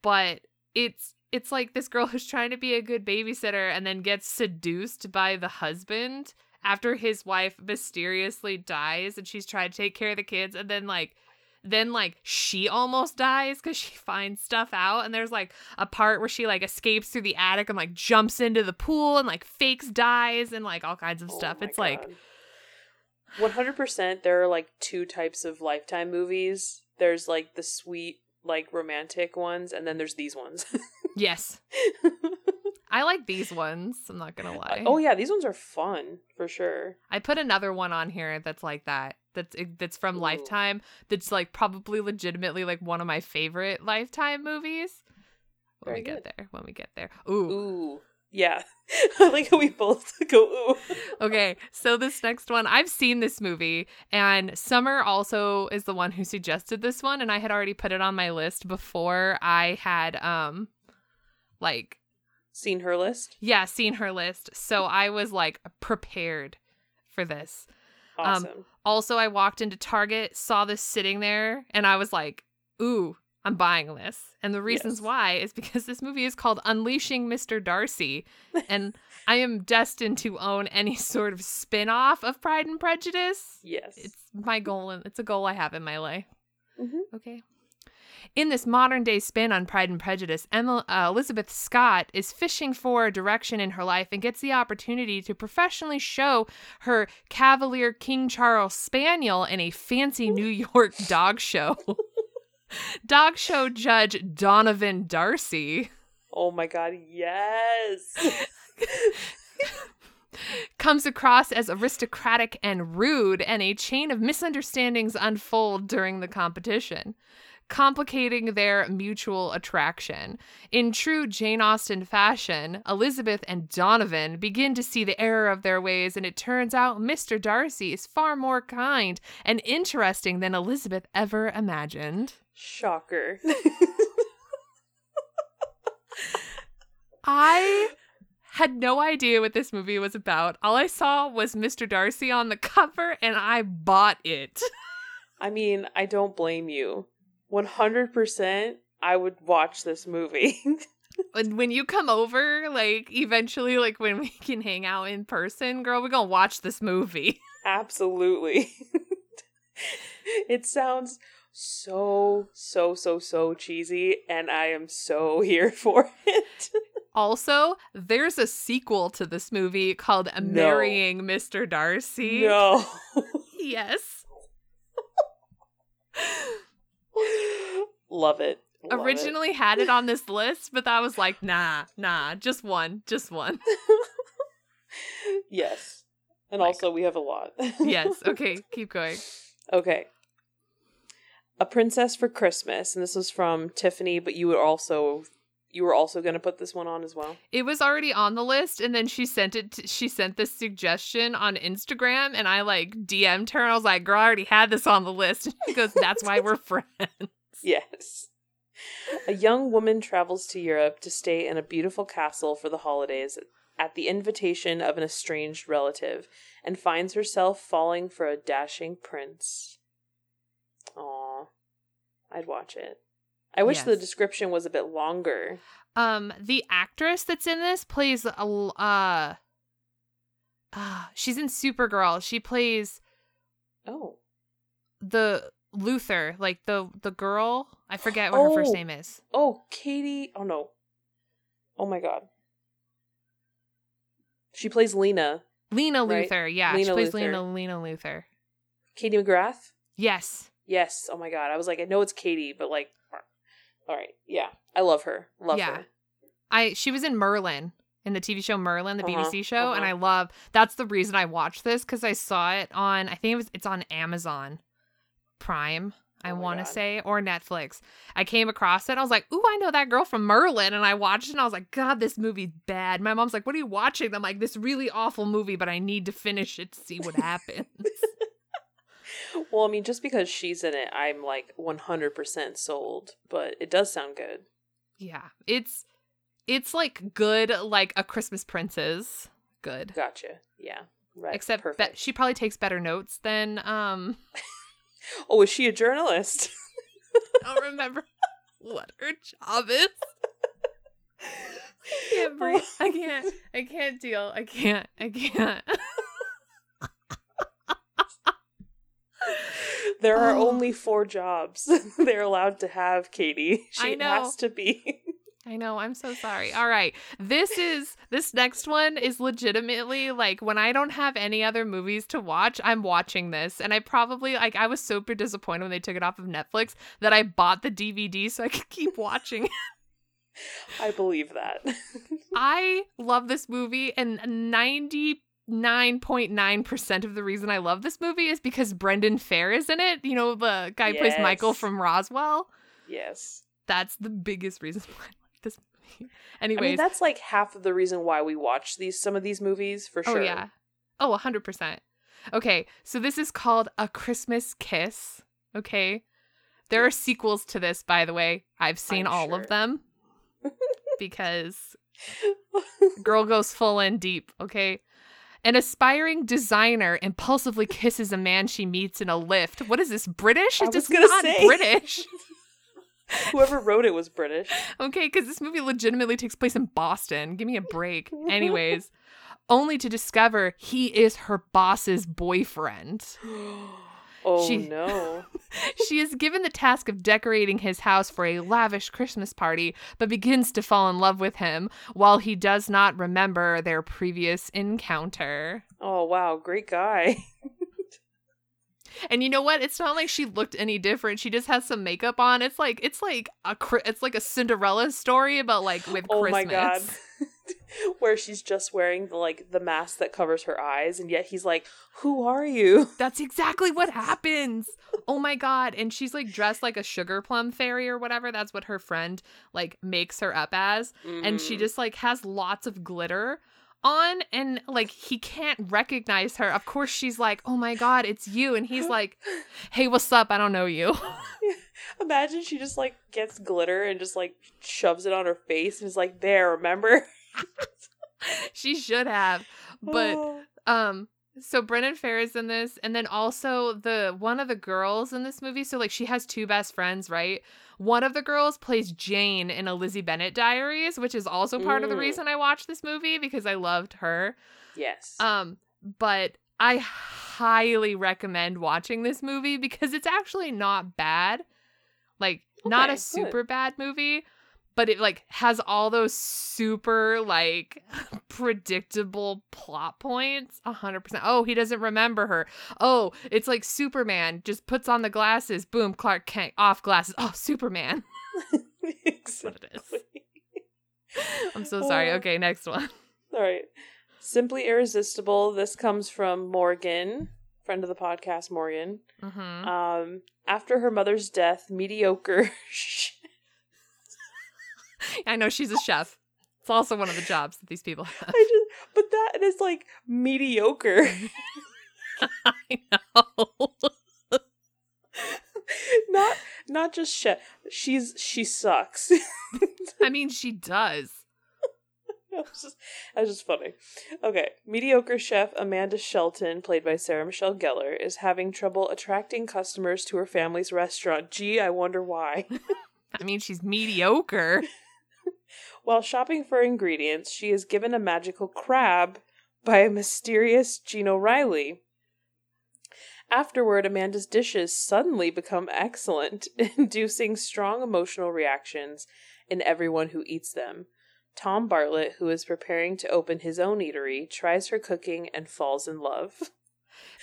B: but it's it's like this girl who's trying to be a good babysitter and then gets seduced by the husband after his wife mysteriously dies and she's trying to take care of the kids and then like then like she almost dies because she finds stuff out and there's like a part where she like escapes through the attic and like jumps into the pool and like fakes dies and like all kinds of
C: Oh
B: stuff
C: my
B: it's like
C: 100% there are like two types of lifetime movies. There's like the sweet like romantic ones and then there's these ones.
B: yes i like these ones i'm not gonna lie
C: oh yeah, these ones are fun for sure.
B: I put another one on here that's like that. That's that's from
C: Ooh.
B: Lifetime. That's like probably legitimately like one of my favorite Lifetime movies. When
C: Very
B: we get there, when we get there. Ooh,
C: Ooh. Yeah. I like how we both go ooh.
B: okay, so this next one, I've seen this movie, and Summer also is the one who suggested this one, and I had already put it on my list before I had um like
C: Seen her list?
B: yeah, seen her list. So I was like prepared for this.
C: Awesome.
B: Also, I walked into Target, saw this sitting there, and I was like, ooh, I'm buying this. And the reasons
C: Yes.
B: why is because this movie is called Unleashing Mr. Darcy. And I am destined to own any sort of spin off of Pride and Prejudice.
C: yes.
B: It's my goal, and it's a goal I have in my life.
C: Mhm.
B: Okay. In this modern day spin on Pride and Prejudice, Emma, uh, Elizabeth Scott is fishing for a direction in her life and gets the opportunity to professionally show her Cavalier King Charles Spaniel in a fancy New York dog show. dog show judge Donovan Darcy
C: oh my god, yes.
B: comes across as aristocratic and rude, and a chain of misunderstandings unfold during the competition, complicating their mutual attraction. In true Jane Austen fashion, Elizabeth and Donovan begin to see the error of their ways, and it turns out Mr. Darcy is far more kind and interesting than Elizabeth ever imagined.
C: Shocker.
B: I had no idea what this movie was about. All I saw was Mr. Darcy on the cover, and I bought it.
C: I mean, I don't blame you. 100% I would watch this movie.
B: when when you come over, like eventually, like when we can hang out in person, girl, we're gonna watch this movie.
C: Absolutely. it sounds so, so, so, so cheesy, and I am so here for it.
B: Also, there's a sequel to this movie called Marrying Mr. Darcy.
C: no.
B: Yes.
C: Love it. Love it.
B: Originally had it on this list, but I was like, nah, nah, just one, just one.
C: Yes. And also, we have a lot.
B: yes. Okay, keep going.
C: Okay. A Princess for Christmas, and this was from Tiffany, but you would also you were also going to put this one on as well.
B: It was already on the list, and then she sent it. To, she sent this suggestion on Instagram, and I like DM'd her, and I was like, "Girl, I already had this on the list." And she goes, "That's why we're friends."
C: Yes. A young woman travels to Europe to stay in a beautiful castle for the holidays at the invitation of an estranged relative and finds herself falling for a dashing prince. Aw. I'd watch it. I wish the description was a bit longer.
B: Um, the actress that's in this plays a uh, uh she's in Supergirl. She plays
C: Oh.
B: the Luthor, like the the girl. I forget what her first
C: Oh.
B: name is.
C: Oh, Katie. Oh no. Oh my god. She plays Lena.
B: Lena
C: Right.
B: Luthor. Yeah,
C: Lena
B: she plays
C: Luthor.
B: Lena Lena Luthor.
C: Katie McGrath?
B: Yes.
C: Yes. Oh my god. I was like, I know it's Katie, but like all right. Yeah. I love her. Love
B: Yeah.
C: her.
B: I she was in Merlin in the TV show Merlin, the
C: Uh-huh,
B: BBC show, and
C: uh-huh.
B: I love that's the reason I watched this because I saw it on I think it was it's on Amazon Prime. I
C: Oh
B: want to say or Netflix. I came across it. I was like, "Ooh, I know that girl from Merlin," and I watched it. and I was like, "God, this movie's bad." My mom's like, "What are you watching?" I'm like, "This really awful movie, but I need to finish it to see what happens."
C: Well, I mean, just because she's in it, I'm like 100% sold, but it does sound good.
B: yeah, it's it's like good, like a Christmas Princess. Good.
C: Gotcha. Yeah. Right.
B: Except be-
C: perfect.
B: she probably takes better notes than um
C: oh, is she a journalist?
B: I don't remember what her job is. I can't breathe. I can't. I can't deal. I can't. I can't.
C: There are
B: Oh.
C: only four jobs they're allowed to have, Katie. She has to be.
B: I know. I'm so sorry. All right. This is this next one is legitimately like when I don't have any other movies to watch, I'm watching this. And I probably like I was super disappointed when they took it off of Netflix that I bought the DVD so I could keep watching.
C: I believe that.
B: I love this movie, and 99.9% of the reason I love this movie is because Brendan Fehr is in it. You know, the guy who plays Michael from Roswell.
C: yes.
B: That's the biggest reason why I like this movie.
C: I mean, that's like half of the reason why we watch these some of these movies for sure.
B: oh
C: sure.
B: yeah, oh hundred percent. Okay, so this is called A Christmas Kiss. Okay, there are sequels to this, by the way. I've seen
C: I'm
B: all
C: sure.
B: of them because girl goes full and deep. Okay. An aspiring designer impulsively kisses a man she meets in a lift. What is this, British? It's just not
C: say.
B: British.
C: Whoever wrote it was British.
B: Okay, because this movie legitimately takes place in Boston. Give me a break. Anyways, only to discover he is her boss's boyfriend.
C: Oh
B: She-
C: no.
B: She is given the task of decorating his house for a lavish Christmas party, but begins to fall in love with him while he does not remember their previous encounter.
C: Oh wow, great guy.
B: And you know what? It's not like she looked any different. She just has some makeup on. It's like it's like a it's like a Cinderella story about like with
C: Oh
B: Christmas.
C: my god. Where she's just wearing the like the mask that covers her eyes and yet he's like, "Who are you?"
B: That's exactly what happens. Oh my god. And she's like dressed like a sugar plum fairy or whatever. That's what her friend like makes her up as. And she
C: Mhm.
B: just like has lots of glitter on and like he can't recognize her. Of course she's like, "Oh my god, it's you." And he's like, "Hey, what's up? I don't know you."
C: Imagine she just like gets glitter and just like shoves it on her face and is like, "There, remember?"
B: she should have. But
C: Oh.
B: Um, so Brendan Fehr is in this, and then also the one of the girls in this movie. So like she has two best friends, right? One of the girls plays Jane in a Lizzie Bennet Diaries, which is also part of the
C: Mm.
B: reason I watched this movie because I loved her.
C: yes.
B: Um, but I highly recommend watching this movie because it's actually not bad. Like not
C: Okay,
B: a
C: good.
B: super bad movie, but it like has all those super like predictable plot points. A hundred percent. Oh, he doesn't remember her. Oh, it's like Superman just puts on the glasses. Boom, Clark Kent off glasses. Oh, Superman.
C: exactly.
B: what it is. I'm so sorry.
C: Oh.
B: Okay, next one.
C: All right. Simply Irresistible. This comes from Morgan, friend of the podcast, Morgan.
B: Mm-hmm.
C: Um, after her mother's death, mediocre.
B: I know she's a chef. It's also one of the jobs that these people have.
C: I just, but that is like mediocre.
B: I know.
C: not not just chef. She's she sucks.
B: I mean, she does.
C: That was just, that was just funny. Okay. Mediocre chef Amanda Shelton, played by Sarah Michelle Gellar, is having trouble attracting customers to her family's restaurant. Gee, I wonder why.
B: I mean, she's mediocre.
C: While shopping for ingredients, she is given a magical crab by a mysterious Gene O'Reilly. Afterward, Amanda's dishes suddenly become excellent, inducing strong emotional reactions in everyone who eats them. Tom Bartlett, who is preparing to open his own eatery, tries her cooking and falls in love.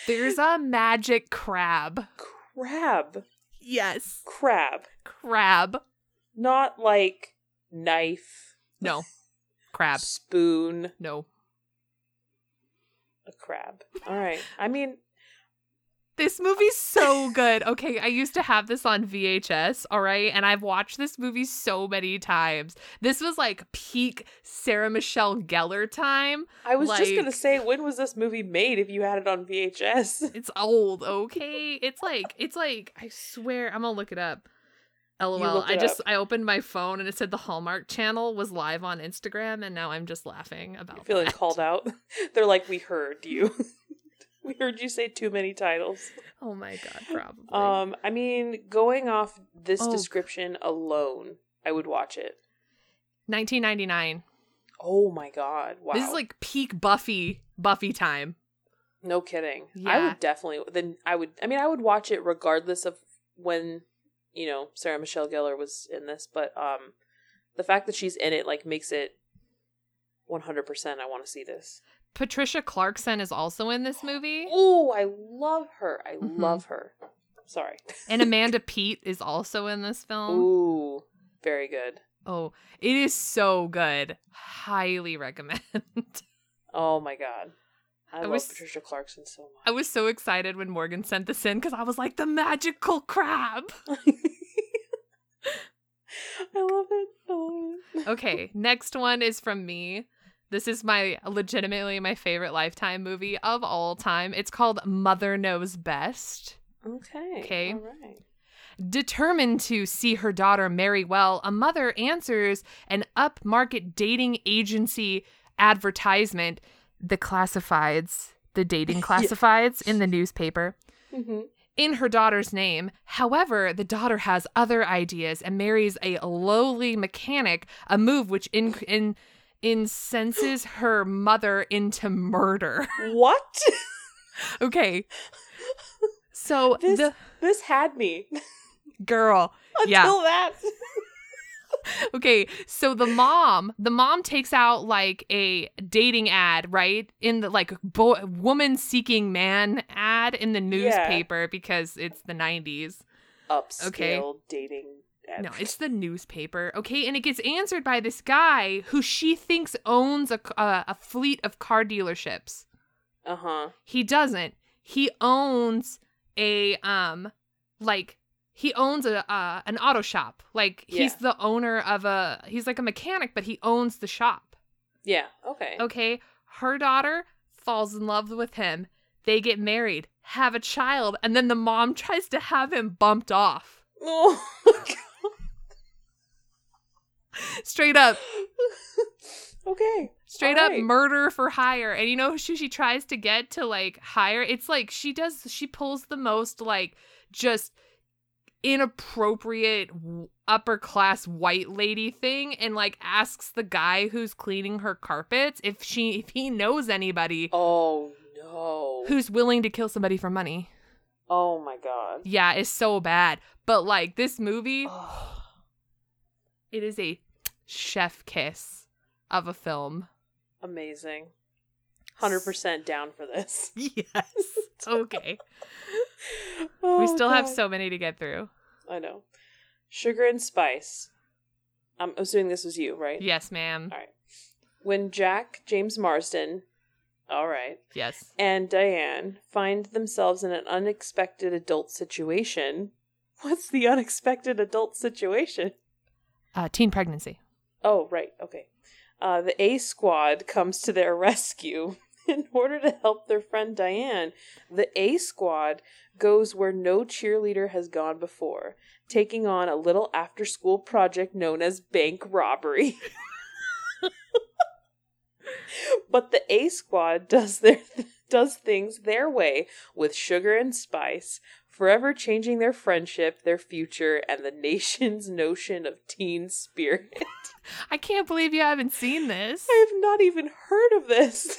B: There's a magic crab.
C: Crab.
B: Yes.
C: Crab.
B: Crab.
C: Not like knife,
B: No. Crab.
C: spoon,
B: No.
C: a crab. All right. I mean,
B: This movie's so good. Okay, I used to have this on VHS, all right? And I've watched this movie so many times. This was like peak Sarah Michelle Gellar time.
C: I was just gonna say, when was this movie made? If you had it on VHS,
B: It's old, okay? It's like it's like I swear I'm gonna look it up. LOL. I just
C: up.
B: I opened my phone and it said the Hallmark channel was live on Instagram and now I'm just laughing about
C: feeling
B: that.
C: called out. They're like, we heard you. we heard you say too many titles.
B: Oh my god, probably.
C: Um, I mean, going off this
B: Oh.
C: description alone, I would watch it.
B: 1999.
C: Oh my god! Wow,
B: This is like peak Buffy Buffy time.
C: no kidding.
B: Yeah.
C: I would definitely. Then I would. I mean, I would watch it regardless of when you know Sarah Michelle Gellar was in this. But um, the fact that she's in it like makes it one hundred percent. I want to see this.
B: Patricia Clarkson is also in this movie.
C: Oh, I love her. I
B: Mhm.
C: love her. Sorry.
B: And Amanda Peet is also in this film.
C: Ooh, very good.
B: Oh, it is so good. Highly recommend.
C: Oh my god. I,
B: I
C: love
B: was-
C: Patricia Clarkson so much.
B: I was so excited when Morgan sent this in because I was like, the magical crab.
C: I love it. Love
B: Okay, next one is from me. This is my legitimately my favorite lifetime movie of all time. It's called Mother Knows Best.
C: Okay.
B: Okay.
C: All right.
B: Determined to see her daughter marry well, a mother answers an upmarket dating agency advertisement, the classifieds, the dating classifieds in the newspaper,
C: Mm-hmm.
B: in her daughter's name. However, the daughter has other ideas and marries a lowly mechanic, a move which in, in incenses her mother into murder.
C: What?
B: okay. So
C: This
B: the
C: this had me
B: girl,
C: until
B: yeah.
C: that.
B: okay, so the mom, the mom takes out like a dating ad, right? In the like boy, woman seeking man ad in the newspaper because it's the 90s.
C: Upscale
B: Okay.
C: dating. ad-
B: No, it's the newspaper. Okay, and it gets answered by this guy who she thinks owns a a, a fleet of car dealerships.
C: Uh huh.
B: He doesn't. He owns a um like he owns a uh, an auto shop. Like he's
C: Yeah.
B: the owner of a he's like a mechanic, but he owns the shop.
C: Yeah. Okay.
B: Okay, her daughter falls in love with him. They get married, have a child, and then the mom tries to have him bumped off.
C: Oh
B: Straight up,
C: okay.
B: straight
C: All
B: up
C: right.
B: murder for hire. And you know who she tries to get to like hire? It's like she does she pulls the most like just inappropriate upper class white lady thing and like asks the guy who's cleaning her carpets if she if he knows anybody
C: Oh no.
B: who's willing to kill somebody for money.
C: Oh my god.
B: Yeah, it's so bad. But like this movie,
C: Oh,
B: it is a chef kiss of a film.
C: amazing. Hundred percent down for this.
B: Yes. okay. we
C: Oh,
B: still have so many to get through.
C: I know. Sugar and spice. I'm assuming this was you, right?
B: Yes, ma'am.
C: All right. When Jack, James Marsden, all right,
B: Yes.
C: and Diane find themselves in an unexpected adult situation. What's the unexpected adult situation?
B: Uh, teen pregnancy.
C: Oh, right. Okay. Uh, the A squad comes to their rescue in order to help their friend Diane. The A squad goes where no cheerleader has gone before, taking on a little after school project known as bank robbery. but the A squad does their does things their way with sugar and spice, forever changing their friendship, their future, and the nation's notion of teen spirit.
B: I can't believe you haven't seen this.
C: I have not even heard of this.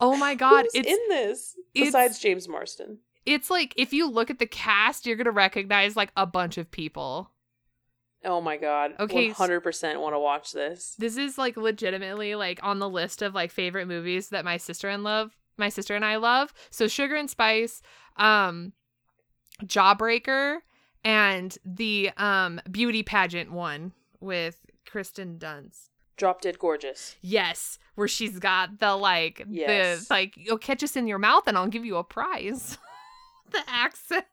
B: Oh my god,
C: Who's
B: it's
C: in this besides James Marsden?
B: it's like if you look at the cast, you're gonna recognize like a bunch of people.
C: Oh my god.
B: Okay,
C: One hundred percent want to watch this.
B: This is like legitimately like on the list of like favorite movies that my sister and love, my sister and I love. So Sugar and Spice, um, Jawbreaker, and the um beauty pageant one with Kristen Dunst.
C: Drop Dead Gorgeous.
B: Yes, where she's got the like
C: Yes.
B: the like you'll catch us in your mouth and I'll give you a prize. the accents.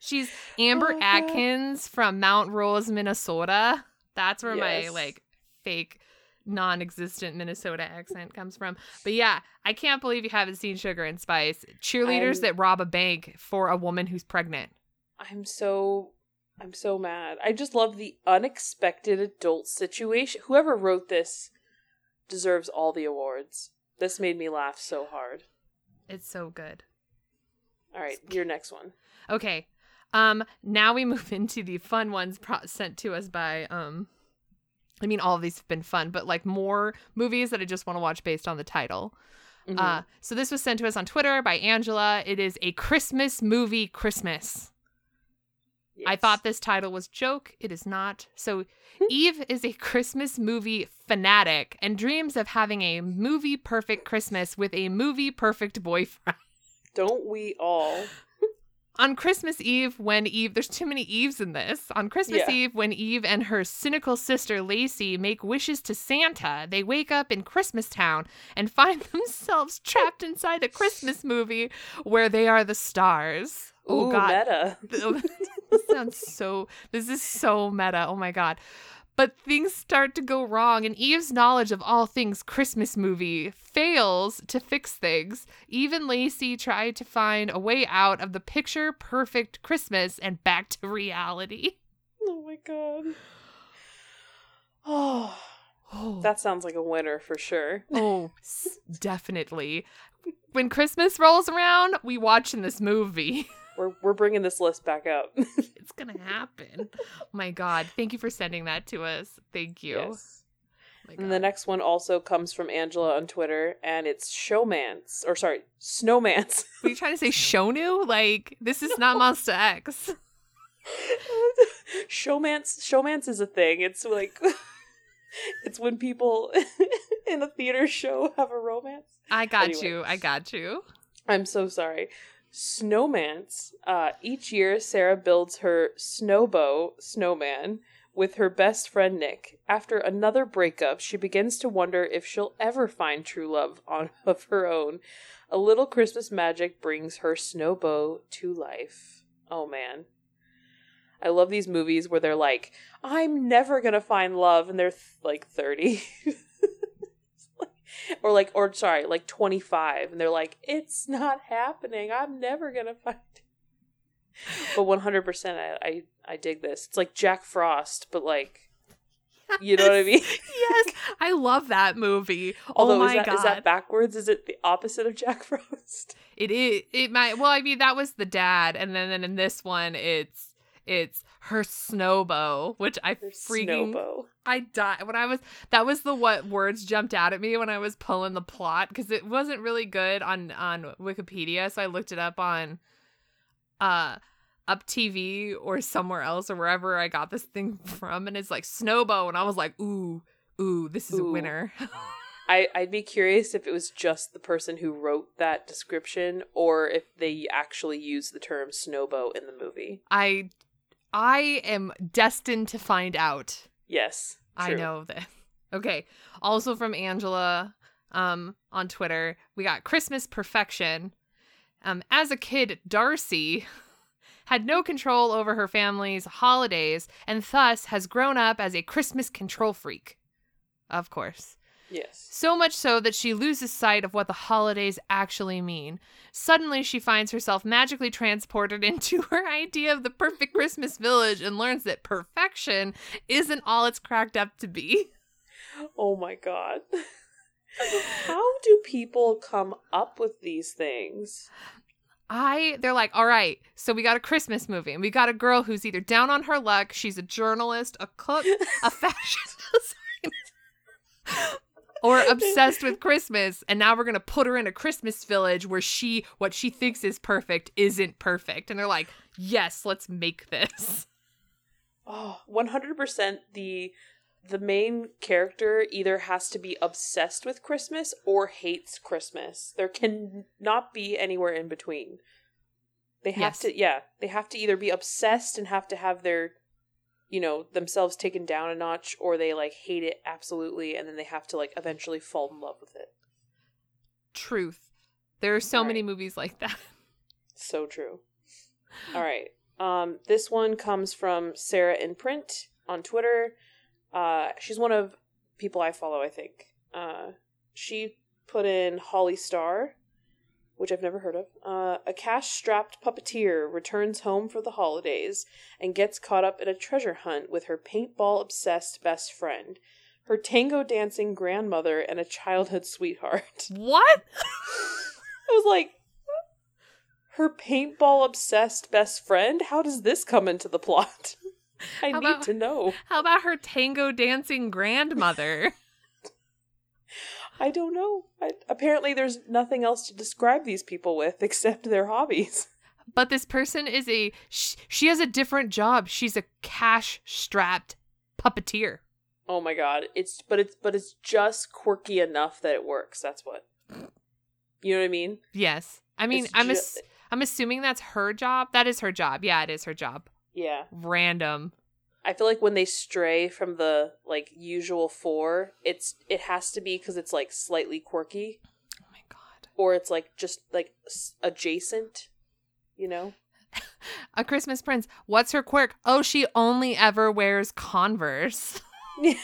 B: She's Amber
C: Oh, God.
B: Atkins from Mount Rose, Minnesota. That's where my like fake non-existent Minnesota accent comes from. But yeah, I can't believe you haven't seen Sugar and Spice. Cheerleaders
C: I'm-
B: that rob a bank for a woman who's pregnant.
C: I'm so I'm so mad. I just love the unexpected adult situation. Whoever wrote this deserves all the awards. This made me laugh so hard.
B: It's so good.
C: All right, your next one.
B: Okay. Um now we move into the fun ones pro- sent to us by um I mean all of these have been fun, but like more movies that I just want to watch based on the title.
C: Mhm.
B: Uh so this was sent to us on Twitter by Angela. It is a Christmas movie Christmas. I thought this title was joke. It is not. So Eve is a Christmas movie fanatic and dreams of having a movie perfect Christmas with a movie perfect boyfriend.
C: Don't we all?
B: On Christmas Eve, when Eve, there's too many Eves in this. On Christmas
C: Yeah.
B: Eve, when Eve and her cynical sister Lacey make wishes to Santa, they wake up in Christmas Town and find themselves trapped inside a Christmas movie where they are the stars. Oh, God.
C: meta.
B: this sounds so, this is so meta. Oh, my God. But things start to go wrong, and Eve's knowledge of all things Christmas movie fails to fix things. Eve and Lacey try to find a way out of the picture perfect Christmas and back to reality.
C: Oh my god. Oh,
B: Oh,
C: that sounds like a winner for sure.
B: oh definitely. When Christmas rolls around, we watching this movie.
C: We're we're bringing this list back up.
B: it's gonna happen. My god, thank you for sending that to us. Thank you.
C: yes.
B: Oh
C: And the next one also comes from Angela on Twitter, and it's Showmance, or sorry, Snowmance.
B: Were you trying to say Shownu? Like this is not Monsta X.
C: showmance showmance is a thing it's like it's when people in a theater show have a romance
B: I got
C: Anyway.
B: you. I got you.
C: i'm so sorry snowmance uh each year sarah builds her snowbow snowman with her best friend nick. After another breakup she begins to wonder if she'll ever find true love on of her own. A little christmas magic brings her snowbow to life. Oh man. I love these movies where they're like, I'm never gonna find love, and they're th- like 30. or like, or sorry, like 25, and they're like, it's not happening. I'm never gonna find it. But 100%, I, I, I dig this. It's like Jack Frost, but like, you know what I mean?
B: yes, I love that movie.
C: Oh Although,
B: oh my
C: is, that,
B: god,
C: is that backwards? Is it the opposite of Jack Frost?
B: it is. It might. Well, I mean, that was the dad, and then, then in this one, it's it's her snowbow, which I
C: Or
B: freaking
C: Snowbow.
B: I died when I was. That was the what words jumped out at me when I was pulling the plot because it wasn't really good on on Wikipedia, so I looked it up on uh up TV or somewhere else or wherever I got this thing from, and it's like snowbow, and I was like, ooh, ooh, this is a winner.
C: I, I'd be curious if it was just the person who wrote that description or if they actually used the term snowbow in the movie.
B: I I am destined to find out.
C: Yes.
B: I know this. Okay. Also from Angela um on Twitter, we got Christmas perfection. Um as a kid, Darcy had no control over her family's holidays and thus has grown up as a Christmas control freak. Of course.
C: Yes.
B: So much so that she loses sight of what the holidays actually mean. Suddenly, she finds herself magically transported into her idea of the perfect Christmas village and learns that perfection isn't all it's cracked up to be.
C: Oh my god. How do people come up with these things?
B: I, they're like, all right, so we got a Christmas movie and we got a girl who's either down on her luck, she's a journalist, a cook, a fashion designer, or obsessed with Christmas. And now we're going to put her in a Christmas village where she, what she thinks is perfect, isn't perfect. And they're like, yes, let's make this.
C: Oh, 100% the the main character either has to be obsessed with Christmas or hates Christmas. There can not be anywhere in between. They have
B: Yes.
C: to yeah, they have to either be obsessed and have to have their you know, themselves taken down a notch or they like hate it absolutely and then they have to like eventually fall in love with it.
B: Truth. There are so
C: All
B: many movies like that.
C: So true. All right. Um, this one comes from Sarah in print on Twitter. Uh, she's one of people I follow, I think. Uh, she put in Holly Star, which I've never heard of. Uh, a cash strapped puppeteer returns home for the holidays and gets caught up in a treasure hunt with her paintball obsessed best friend, her tango dancing grandmother, and a childhood sweetheart.
B: What?
C: I was like, her paintball obsessed best friend? How does this come into the plot? I
B: How
C: need
B: about-
C: to know.
B: How about her tango dancing grandmother?
C: I don't know. I, apparently, there's nothing else to describe these people with except their hobbies.
B: But this person is a sh- she has a different job. She's a cash strapped puppeteer.
C: Oh my god! It's but it's but it's just quirky enough that it works. That's what. You know what I mean?
B: Yes. I mean,
C: It's
B: I'm
C: ju-
B: ass- I'm assuming that's her job. That is her job. Yeah, it is her job.
C: Yeah.
B: Random.
C: I feel like when they stray from the like usual four, it's it has to be because it's like slightly quirky,
B: Oh my god.
C: or it's like just like adjacent. You know?
B: A Christmas Prince. What's her quirk? Oh, she only ever wears Converse.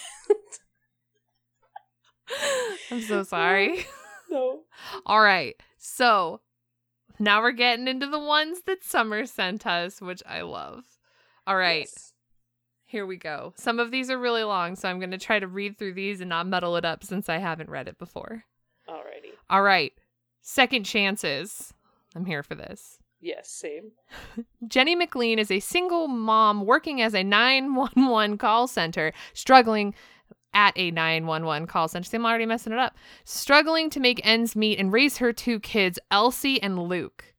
B: I'm so sorry.
C: no.
B: All right. So now we're getting into the ones that Summer sent us, which I love. All right.
C: Yes.
B: Here we go. Some of these are really long, so I'm going to try to read through these and not muddle it up since I haven't read it before.
C: Alrighty.
B: All right. Second chances. I'm here for this.
C: Yes, same.
B: Jenny McLean is a single mom working as a 911 call center, struggling at a 911 call center. See, I'm already messing it up. Struggling to make ends meet and raise her two kids, Elsie and Luke.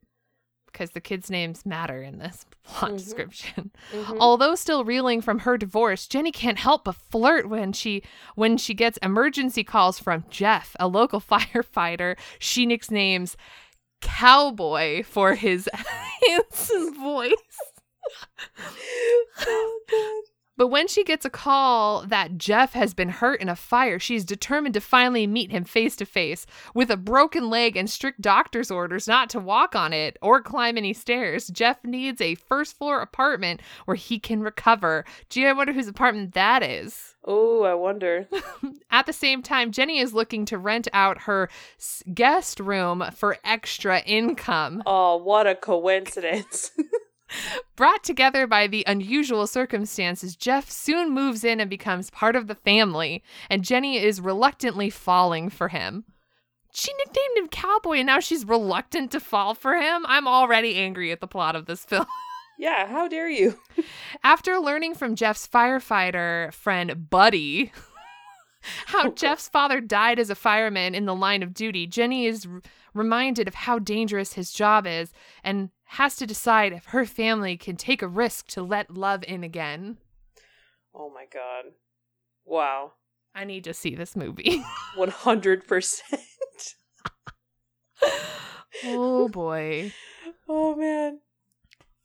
B: Because the kids' names matter in this plot
C: Mhm.
B: description.
C: Mhm.
B: Although still reeling from her divorce, Jenny can't help but flirt when she when she gets emergency calls from Jeff, a local firefighter she nicknames Cowboy for his handsome voice.
C: Oh, God.
B: But when she gets a call that Jeff has been hurt in a fire, she's determined to finally meet him face to face. With a broken leg and strict doctor's orders not to walk on it or climb any stairs, Jeff needs a first floor apartment where he can recover. Gee, I wonder whose apartment that is.
C: Oh, I wonder.
B: At the same time, Jenny is looking to rent out her guest room for extra income.
C: Oh, what a coincidence.
B: Brought together by the unusual circumstances, Jeff soon moves in and becomes part of the family, and Jenny is reluctantly falling for him. She nicknamed him Cowboy, and now she's reluctant to fall for him. I'm already angry at the plot of this film.
C: yeah, how dare you?
B: After learning from Jeff's firefighter friend, Buddy, how Jeff's father died as a fireman in the line of duty, Jenny is r- reminded of how dangerous his job is and has to decide if her family can take a risk to let love in again.
C: Oh my god. Wow.
B: I need to see this movie.
C: 100%.
B: oh boy.
C: oh man.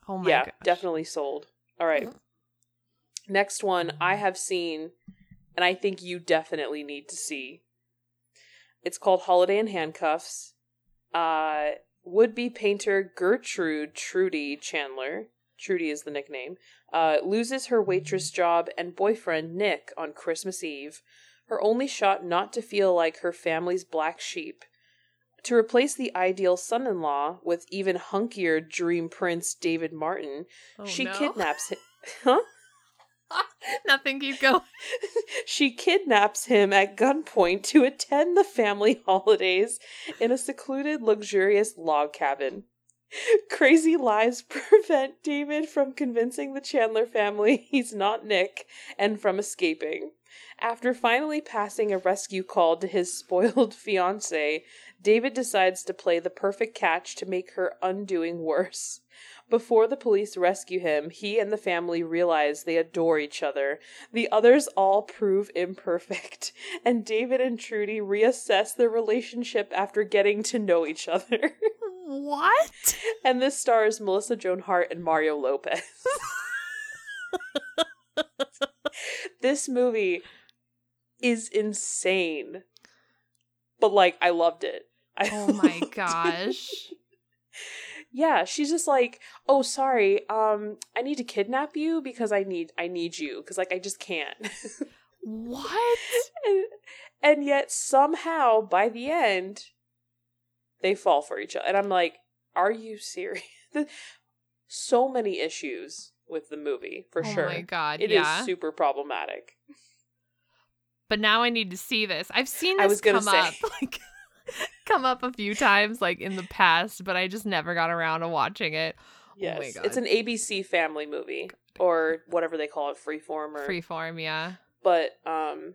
B: Oh my
C: yeah,
B: gosh.
C: definitely sold. All right. Next one I have seen and I think you definitely need to see. It's called Holiday in Handcuffs. Uh would-be painter Gertrude Trudy Chandler, Trudy is the nickname, uh, loses her waitress job and boyfriend Nick on Christmas Eve. Her only shot not to feel like her family's black sheep. To replace the ideal son in law with even hunkier dream prince David Martin,
B: Oh,
C: she
B: no.
C: kidnaps him. Huh?
B: Nothing keep going.
C: she kidnaps him at gunpoint to attend the family holidays in a secluded, luxurious log cabin. Crazy lies prevent David from convincing the Chandler family he's not Nick and from escaping. After finally passing a rescue call to his spoiled fiancée, David decides to play the perfect catch to make her undoing worse. Before the police rescue him, he and the family realize they adore each other. The others all prove imperfect, and David and Trudy reassess their relationship after getting to know each other.
B: What?
C: and this stars Melissa Joan Hart and Mario Lopez. this movie is insane. But like I loved it. I
B: Oh my gosh.
C: Yeah, she's just like, "Oh, sorry. Um I need to kidnap you because I need I need you because like I just can't."
B: What?
C: and, and yet somehow by the end they fall for each other. And I'm like, "Are you serious?" so many issues with the movie, for
B: oh
C: sure.
B: my god.
C: It is
B: yeah.
C: super problematic.
B: but now I need to see this. I've seen
C: I
B: this
C: was gonna
B: come up
C: say.
B: like come up a few times like in the past, but I just never got around to watching it.
C: Yes.
B: Oh my god.
C: It's an ABC family movie or whatever they call it, freeform or
B: freeform, yeah.
C: but um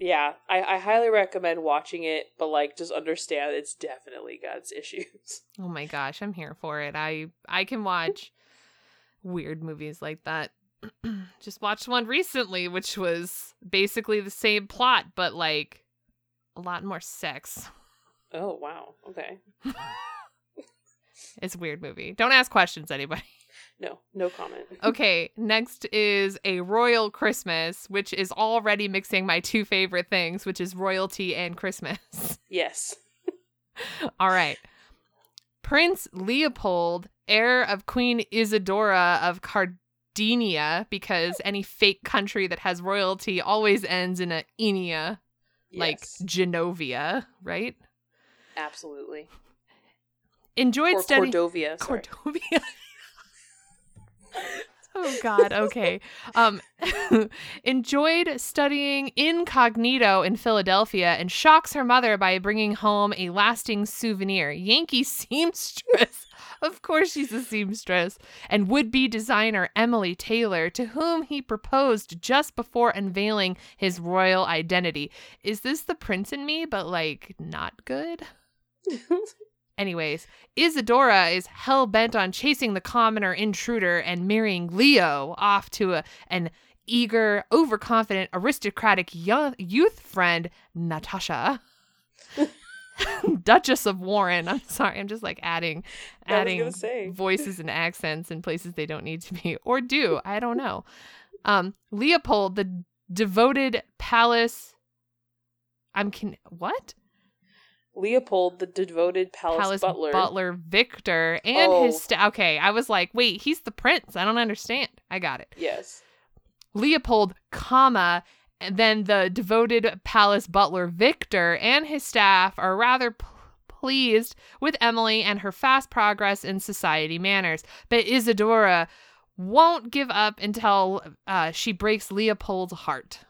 C: yeah, I, I highly recommend watching it, but like just understand it's definitely got its issues.
B: Oh my gosh, I'm here for it. I I can watch weird movies like that. just watched one recently which was basically the same plot but like a lot more sex.
C: Oh wow. Okay.
B: It's a weird movie. Don't ask questions anybody.
C: No, no comment.
B: Okay, next is a Royal Christmas, which is already mixing my two favorite things, which is royalty and Christmas.
C: Yes.
B: All right. Prince Leopold, heir of Queen Isadora of Denia because any fake country that has royalty always ends in a Like Genovia, right?
C: absolutely.
B: Enjoyed
C: Or
B: studying
C: Cordovia. sorry.
B: Cordovia. oh God. Okay. Um, enjoyed studying incognito in Philadelphia and shocks her mother by bringing home a lasting souvenir: Yankee seamstress. Of course, she's a seamstress. And would be designer Emily Taylor, to whom he proposed just before unveiling his royal identity. Is this the prince in me, but like not good? Anyways, Isadora is hell bent on chasing the commoner intruder and marrying Leo off to a, an eager, overconfident, aristocratic yo- youth friend, Natasha. Duchess of Warren. I'm sorry, I'm just like adding adding voices and accents in places they don't need to be or do. I don't know. Um Leopold, the devoted palace I'm can what?
C: Leopold, the devoted palace,
B: Palace
C: butler.
B: Butler Victor and
C: Oh.
B: his sta- okay. I was like, wait, he's the prince. I don't understand. I got it.
C: Yes.
B: Leopold, comma, and then the devoted palace butler Victor and his staff are rather p- pleased with Emily and her fast progress in society manners, but Isadora won't give up until uh, she breaks Leopold's heart.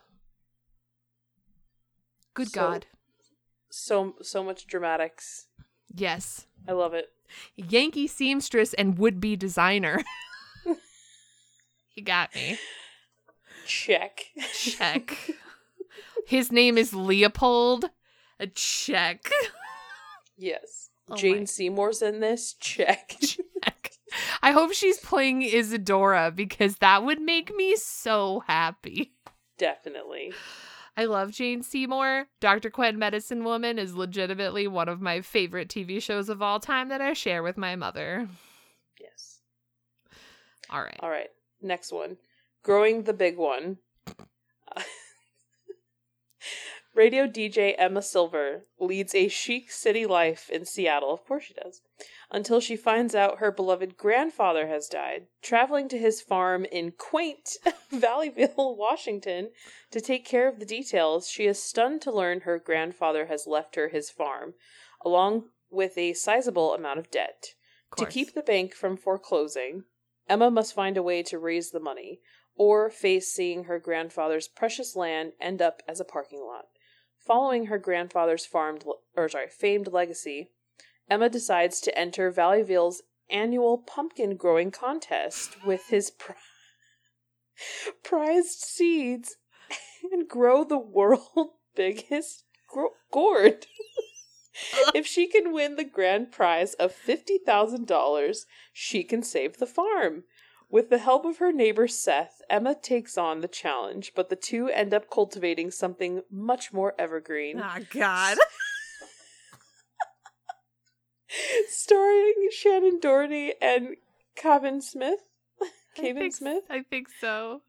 B: Good
C: So-
B: God.
C: So so much dramatics.
B: Yes.
C: I love it.
B: Yankee seamstress and would be designer. you got me.
C: Check.
B: Check. His name is Leopold. A check.
C: Yes.
B: Oh
C: Jane
B: my-
C: Seymour's in this. Check.
B: Check. I hope she's playing Isadora because that would make me so happy.
C: Definitely.
B: I love Jane Seymour. Dr. Quinn Medicine Woman is legitimately one of my favorite TV shows of all time that I share with my mother.
C: Yes.
B: All right.
C: All right. Next one. Growing the big one. Radio DJ Emma Silver leads a chic city life in Seattle. Of course she does. Until she finds out her beloved grandfather has died. Traveling to his farm in quaint Valleyville, Washington, to take care of the details, she is stunned to learn her grandfather has left her his farm, along with a sizable amount of debt.
B: Of
C: To keep the bank from foreclosing, Emma must find a way to raise the money, or face seeing her grandfather's precious land end up as a parking lot. Following her grandfather's farmed, or sorry, famed legacy, Emma decides to enter Valleyville's annual pumpkin growing contest with his pri- prized seeds and grow the world's biggest gro- gourd. if she can win the grand prize of $50,000, she can save the farm. With the help of her neighbor Seth, Emma takes on the challenge, but the two end up cultivating something much more evergreen.
B: Oh, God.
C: Starring Shannen Doherty and Kavan Smith.
B: Kavan
C: Smith?
B: I think so.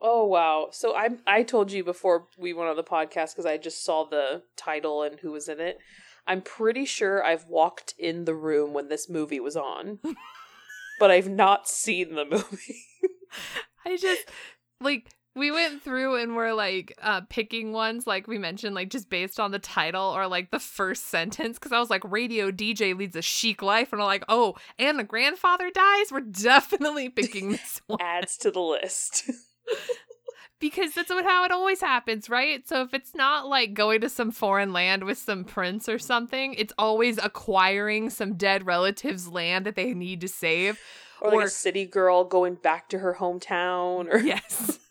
C: Oh wow! So I I told you before we went on the podcast because I just saw the title and who was in it. I'm pretty sure I've walked in the room when this movie was on, but I've not seen the movie.
B: I just like we went through and we're like uh picking ones like we mentioned like just based on the title or like the first sentence because I was like radio DJ leads a chic life and I'm like oh and the grandfather dies we're definitely picking this one
C: Adds to the list.
B: because that's what how it always happens right so if it's not like going to some foreign land with some prince or something it's always acquiring some dead relatives land that they need to save
C: or like
B: Or-
C: a city girl going back to her hometown, or
B: yes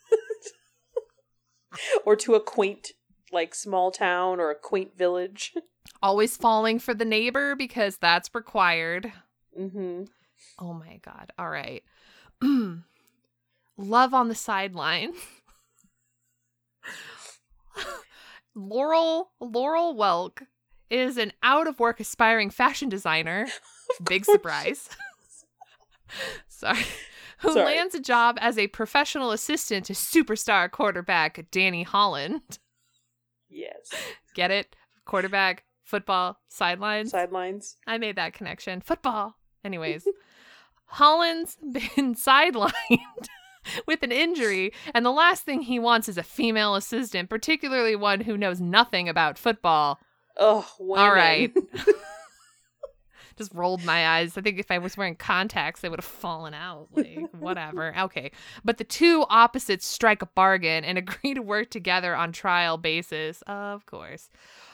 C: or to a quaint like small town or a quaint village.
B: always falling for the neighbor because that's required
C: Mm-hmm.
B: Oh my god. All right. Love on the sideline. Laurel Laurel Welk is an out of work aspiring fashion designer. Big surprise. Sorry. Who
C: Sorry.
B: lands a job as a professional assistant to superstar quarterback Danny Holland.
C: Yes.
B: Get it? Quarterback, football, sidelines.
C: Sidelines.
B: I made that connection. Football. Anyways, Holland's been sidelined with an injury, and the last thing he wants is a female assistant, particularly one who knows nothing about football.
C: Oh, women.
B: All right. Just rolled my eyes. I think if I was wearing contacts, they would have fallen out. Like, whatever. Okay. But the two opposites strike a bargain and agree to work together on trial basis, of course.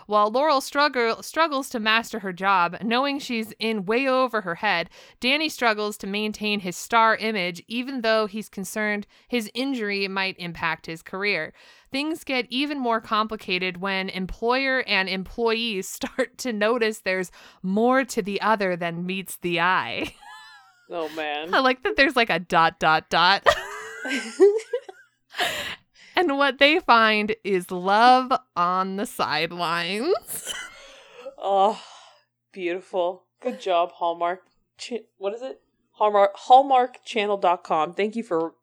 B: While Laurel struggle, struggles to master her job, knowing she's in way over her head, Danny struggles to maintain his star image, even though he's concerned his injury might impact his career. Things get even more complicated when employer and employees start to notice there's more to the other than meets the eye.
C: Oh man.
B: I like that there's like a dot, dot, dot. and what they find is love on the sidelines.
C: oh, beautiful. Good job, Hallmark. Ch- what is it? Hallmark hallmarkchannel.com. Thank you for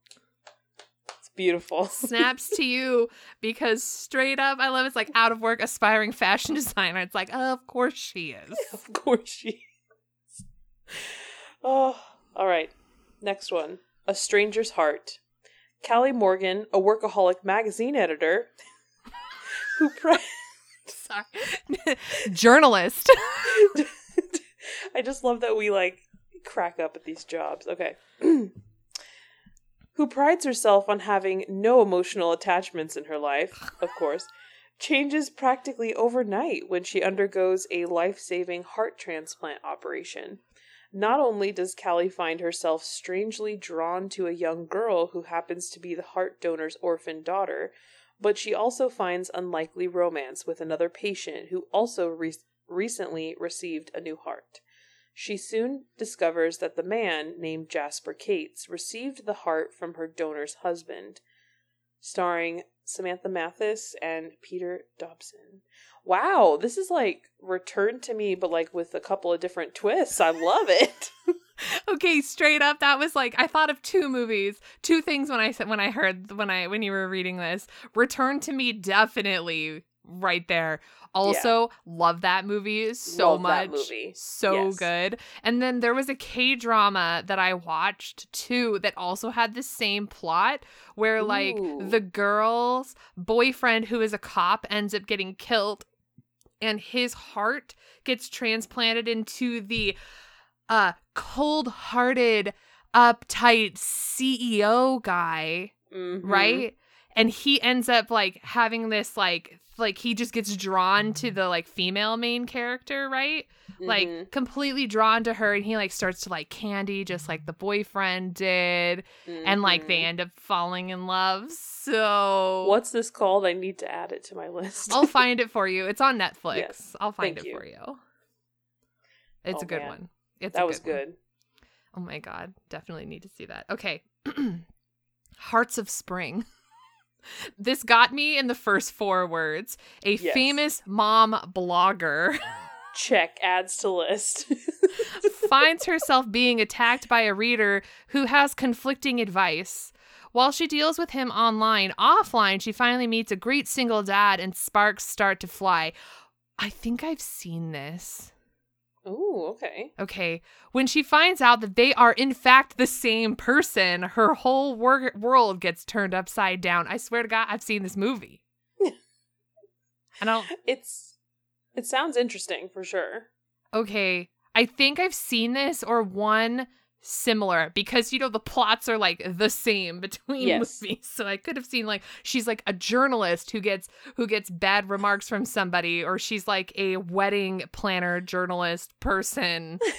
C: It's beautiful.
B: Snaps to you because straight up, I love it's like out of work aspiring fashion designer. It's like, of course she is.
C: of course she is. Oh, all right. Next one. A Stranger's Heart. Callie Morgan, a workaholic magazine editor, who pri-
B: Sorry. Journalist.
C: I just love that we like crack up at these jobs. Okay. who prides herself on having no emotional attachments in her life, of course, changes practically overnight when she undergoes a life saving heart transplant operation. Not only does Callie find herself strangely drawn to a young girl who happens to be the heart donor's orphan daughter, but she also finds unlikely romance with another patient who also re- recently received a new heart. She soon discovers that the man, named Jasper Cates, received the heart from her donor's husband. Starring Samantha Mathis and Peter Dobson. Wow, this is like Return to Me, but like with a couple of different twists. I love it.
B: okay, straight up, that was like I thought of two movies, two things when I said when I heard when I when you were reading this. Return to Me, definitely right there. Also, love that movie so
C: Love
B: much.
C: movie.
B: So
C: Yes.
B: good. And then there was a K drama that I watched too that also had the same plot where like the girl's boyfriend who is a cop ends up getting killed and his heart gets transplanted into the uh cold-hearted uptight CEO guy
C: Mhm.
B: right and he ends up like having this like like he just gets drawn to the like female main character right
C: Mhm.
B: like completely drawn to her and he like starts to like candy just like the boyfriend did and like they
C: Mhm.
B: end up falling in love so
C: What's this called? I need to add it to my list.
B: i'll find it for you it's on netflix
C: Yes,
B: i'll find
C: thank
B: it
C: you.
B: for you it's
C: Oh,
B: a good
C: man.
B: one it's
C: that
B: a
C: was
B: good, one.
C: good.
B: oh my god definitely need to see that okay hearts of spring this got me in the first four words a
C: Yes.
B: famous mom blogger
C: Check adds to list.
B: finds herself being attacked by a reader who has conflicting advice. While she deals with him online, offline, she finally meets a great single dad and sparks start to fly. I think I've seen this.
C: Ooh, okay.
B: Okay. When she finds out that they are, in fact, the same person, her whole wor- world gets turned upside down. I swear to God, I've seen this movie. I don't.
C: It's it sounds interesting for sure.
B: okay, I think I've seen this or one similar because you know the plots are like the same between
C: Yes.
B: movies. So I could have seen like she's like a journalist who gets who gets bad remarks from somebody or she's like a wedding planner journalist person.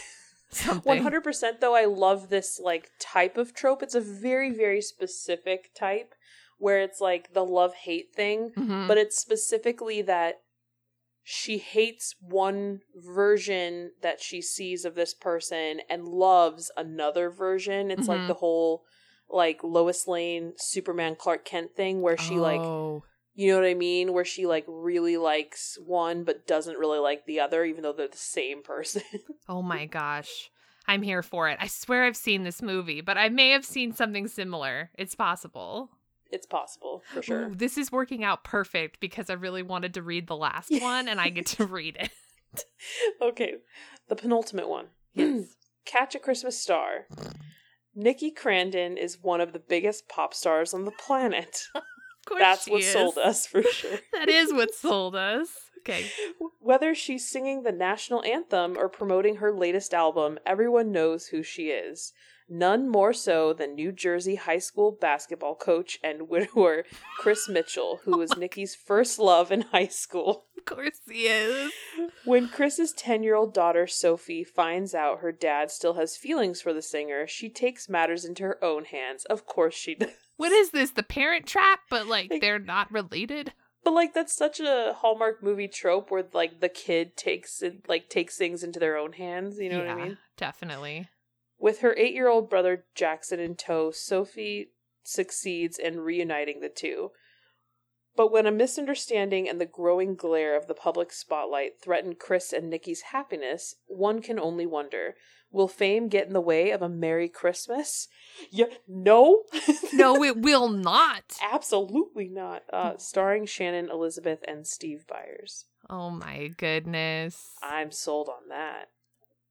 B: Something.
C: One hundred percent though, I love this like type of trope. It's a very, very specific type where it's like the love hate thing,
B: Mhm.
C: but it's specifically that she hates one version that she sees of this person and loves another version. It's
B: Mhm.
C: like the whole like Lois Lane Superman Clark Kent thing where she like
B: Oh.
C: you know what I mean? Where she like really likes one but doesn't really like the other, even though they're the same person.
B: Oh my gosh. I'm here for it. I swear I've seen this movie, but I may have seen something similar. It's possible.
C: It's possible for sure.
B: Ooh, this is working out perfect because I really wanted to read the last one and I get to read it.
C: Okay, the penultimate one.
B: Yes.
C: Catch a Christmas Star. Nikki Crandon is one of the biggest pop stars on the planet.
B: Of course
C: That's what
B: is.
C: sold us for sure.
B: That is what sold us. Okay.
C: Whether she's singing the national anthem or promoting her latest album, everyone knows who she is. None more so than New Jersey high school basketball coach and widower Chris Mitchell, who was Nikki's first love in high school.
B: Of course he is.
C: When Chris's 10 year old daughter Sophie finds out her dad still has feelings for the singer, she takes matters into her own hands. Of course she does.
B: What is this? The parent trap, but like
C: Like-
B: they're not related?
C: But like that's such a Hallmark movie trope where like the kid takes it like takes things into their own hands, you know what I mean?
B: Definitely.
C: With her 8-year-old brother Jackson in tow, Sophie succeeds in reuniting the two. But when a misunderstanding and the growing glare of the public spotlight threaten Chris and Nikki's happiness, one can only wonder will fame get in the way of a Merry Christmas? Yeah, no?
B: No, it will not.
C: Absolutely not. Uh, starring Shannon Elizabeth and Steve Byers.
B: Oh my goodness.
C: I'm sold on that.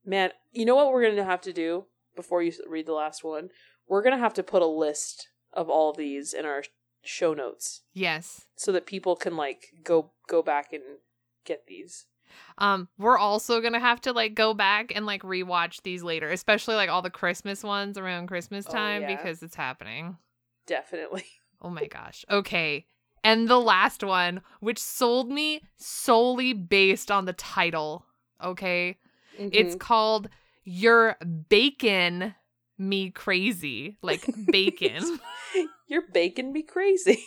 C: Man, you know what we're going to have to do before you read the last one? We're going to have to put a list of all these in our show notes
B: Yes.
C: so that people can like go go back and get these.
B: Um, we're also gonna have to like go back and like rewatch these later, especially like all the Christmas ones around Christmas
C: Oh,
B: time
C: yeah.
B: because it's happening.
C: Definitely.
B: Oh my gosh. Okay. And the last one, which sold me solely based on the title. Okay. It's
C: Mhm.
B: called You're Bacon Me Crazy. Like bacon.
C: You're baking me crazy.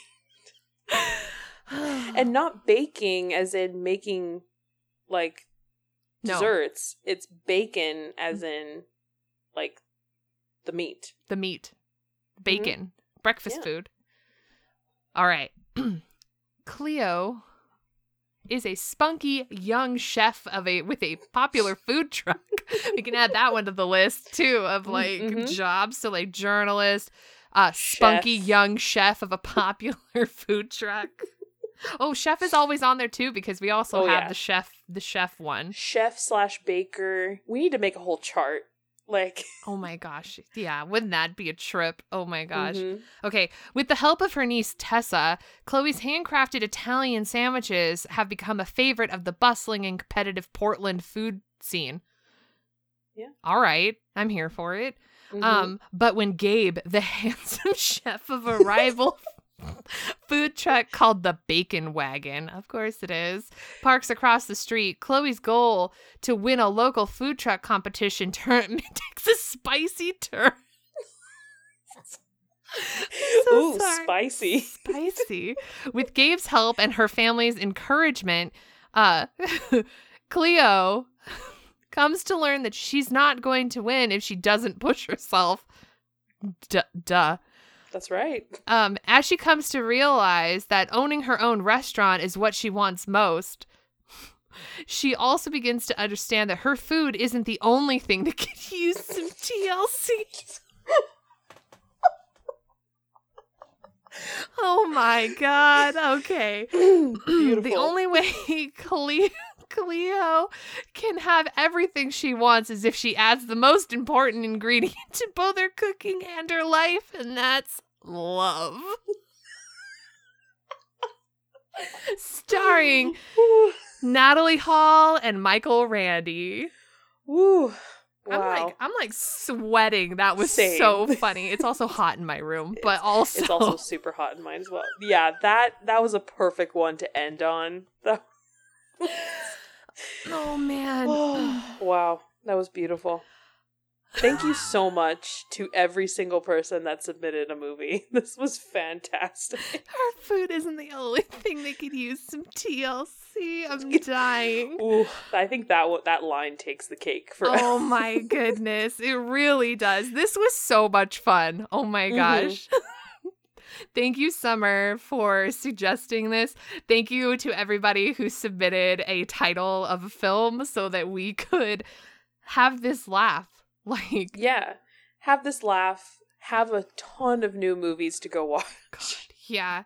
C: and not baking as in making like
B: No.
C: desserts. It's bacon as in like the meat.
B: the meat, bacon, breakfast
C: Mm-hmm. Yeah.
B: food. All right. Cleo is a spunky young chef of a with a popular food truck. we can add that one to the list too of like
C: Mhm.
B: jobs. So like journalist, uh spunky
C: Chef.
B: young chef of a popular food truck. Oh, chef is always on there too because we also
C: Oh,
B: have
C: yeah.
B: the chef the chef one.
C: Chef slash baker. We need to make a whole chart. Like
B: Oh my gosh. Yeah, wouldn't that be a trip? Oh my gosh.
C: mhm.
B: Okay, with the help of her niece Tessa, Chloe's handcrafted Italian sandwiches have become a favorite of the bustling and competitive Portland food scene.
C: Yeah.
B: All right, I'm here for it.
C: Mhm.
B: Um, but when Gabe, the handsome chef of a rival food truck called the Bacon Wagon, of course it is, parks across the street, Chloe's goal to win a local food truck competition turn takes a spicy turn. so
C: Ooh,
B: sorry.
C: spicy.
B: Spicy. With Gabe's help and her family's encouragement, uh, Cleo comes to learn that she's not going to win if she doesn't push herself. Duh. duh.
C: That's right.
B: Um, as she comes to realize that owning her own restaurant is what she wants most, she also begins to understand that her food isn't the only thing that could use some TLC. oh my god. Okay. The only way Cleo, Cleo can have everything she wants is if she adds the most important ingredient to both her cooking and her life, and that's love. Starring Natalie Hall and Michael Rady.
C: Woo.
B: I'm like I'm like sweating. That was
C: Same.
B: so funny. It's also hot in my room, but also,
C: it's also super hot in mine as well. Yeah, that that was a perfect one to end on.
B: Oh man.
C: wow, that was beautiful. Thank you so much to every single person that submitted a movie. This was fantastic.
B: Our food isn't the only thing they could use some TLC. I'm dying.
C: Ooh, I think that that line takes the cake for
B: Oh my goodness. It really does. This was so much fun. Oh my
C: Mhm.
B: gosh. Thank you, Summer, for suggesting this. Thank you to everybody who submitted a title of a film so that we could have this laugh. Like,
C: Yeah. Have this laugh. Have a ton of new movies to go watch.
B: yeah.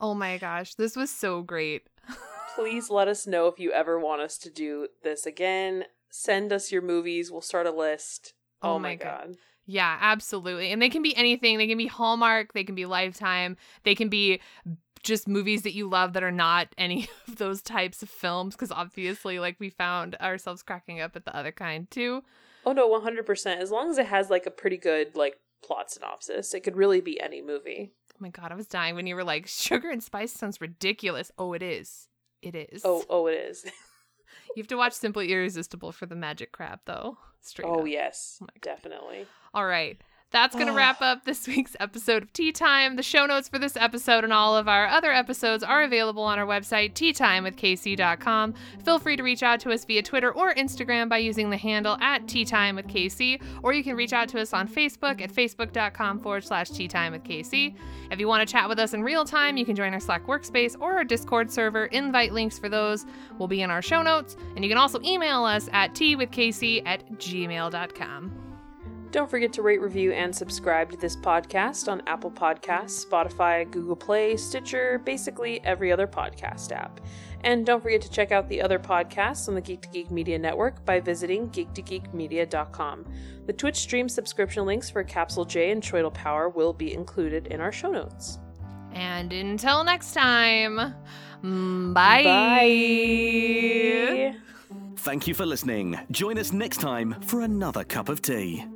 B: Oh my gosh. This was so great.
C: Please let us know if you ever want us to do this again. Send us your movies. We'll start a list. Oh,
B: Oh
C: my
B: my
C: god.
B: Yeah, absolutely. And they can be anything. They can be Hallmark, they can be Lifetime, they can be just movies that you love that are not any of those types of films because obviously like we found ourselves cracking up at the other kind too.
C: Oh no, one hundred percent. As long as it has like a pretty good like plot synopsis, it could really be any movie.
B: Oh my god, I was dying when you were like sugar and spice sounds ridiculous. Oh, it is. It is.
C: Oh, oh, it is.
B: You have to watch Simply Irresistible for the magic crab though. Straight
C: oh
B: up.
C: yes,
B: Oh
C: definitely.
B: All right. That's going to wrap up this week's episode of Tea Time. The show notes for this episode and all of our other episodes are available on our website, teatimewithkc.com. Feel free to reach out to us via Twitter or Instagram by using the handle at teatimewithkc, or you can reach out to us on Facebook at facebook.com forward slash teatimewithkc. If you want to chat with us in real time, you can join our Slack workspace or our Discord server. Invite links for those will be in our show notes, and you can also email us at teawithkc at gmail.com.
C: Don't forget to rate, review, and subscribe to this podcast on Apple Podcasts, Spotify, Google Play, Stitcher, basically every other podcast app. And don't forget to check out the other podcasts on the Geek to Geek Media Network by visiting geektogeekmedia.com. The Twitch stream subscription links for Capsule J and Choidal Power will be included in our show notes.
B: And until next time, mm, bye.
C: Bye.
A: Thank you for listening. Join us next time for another cup of tea.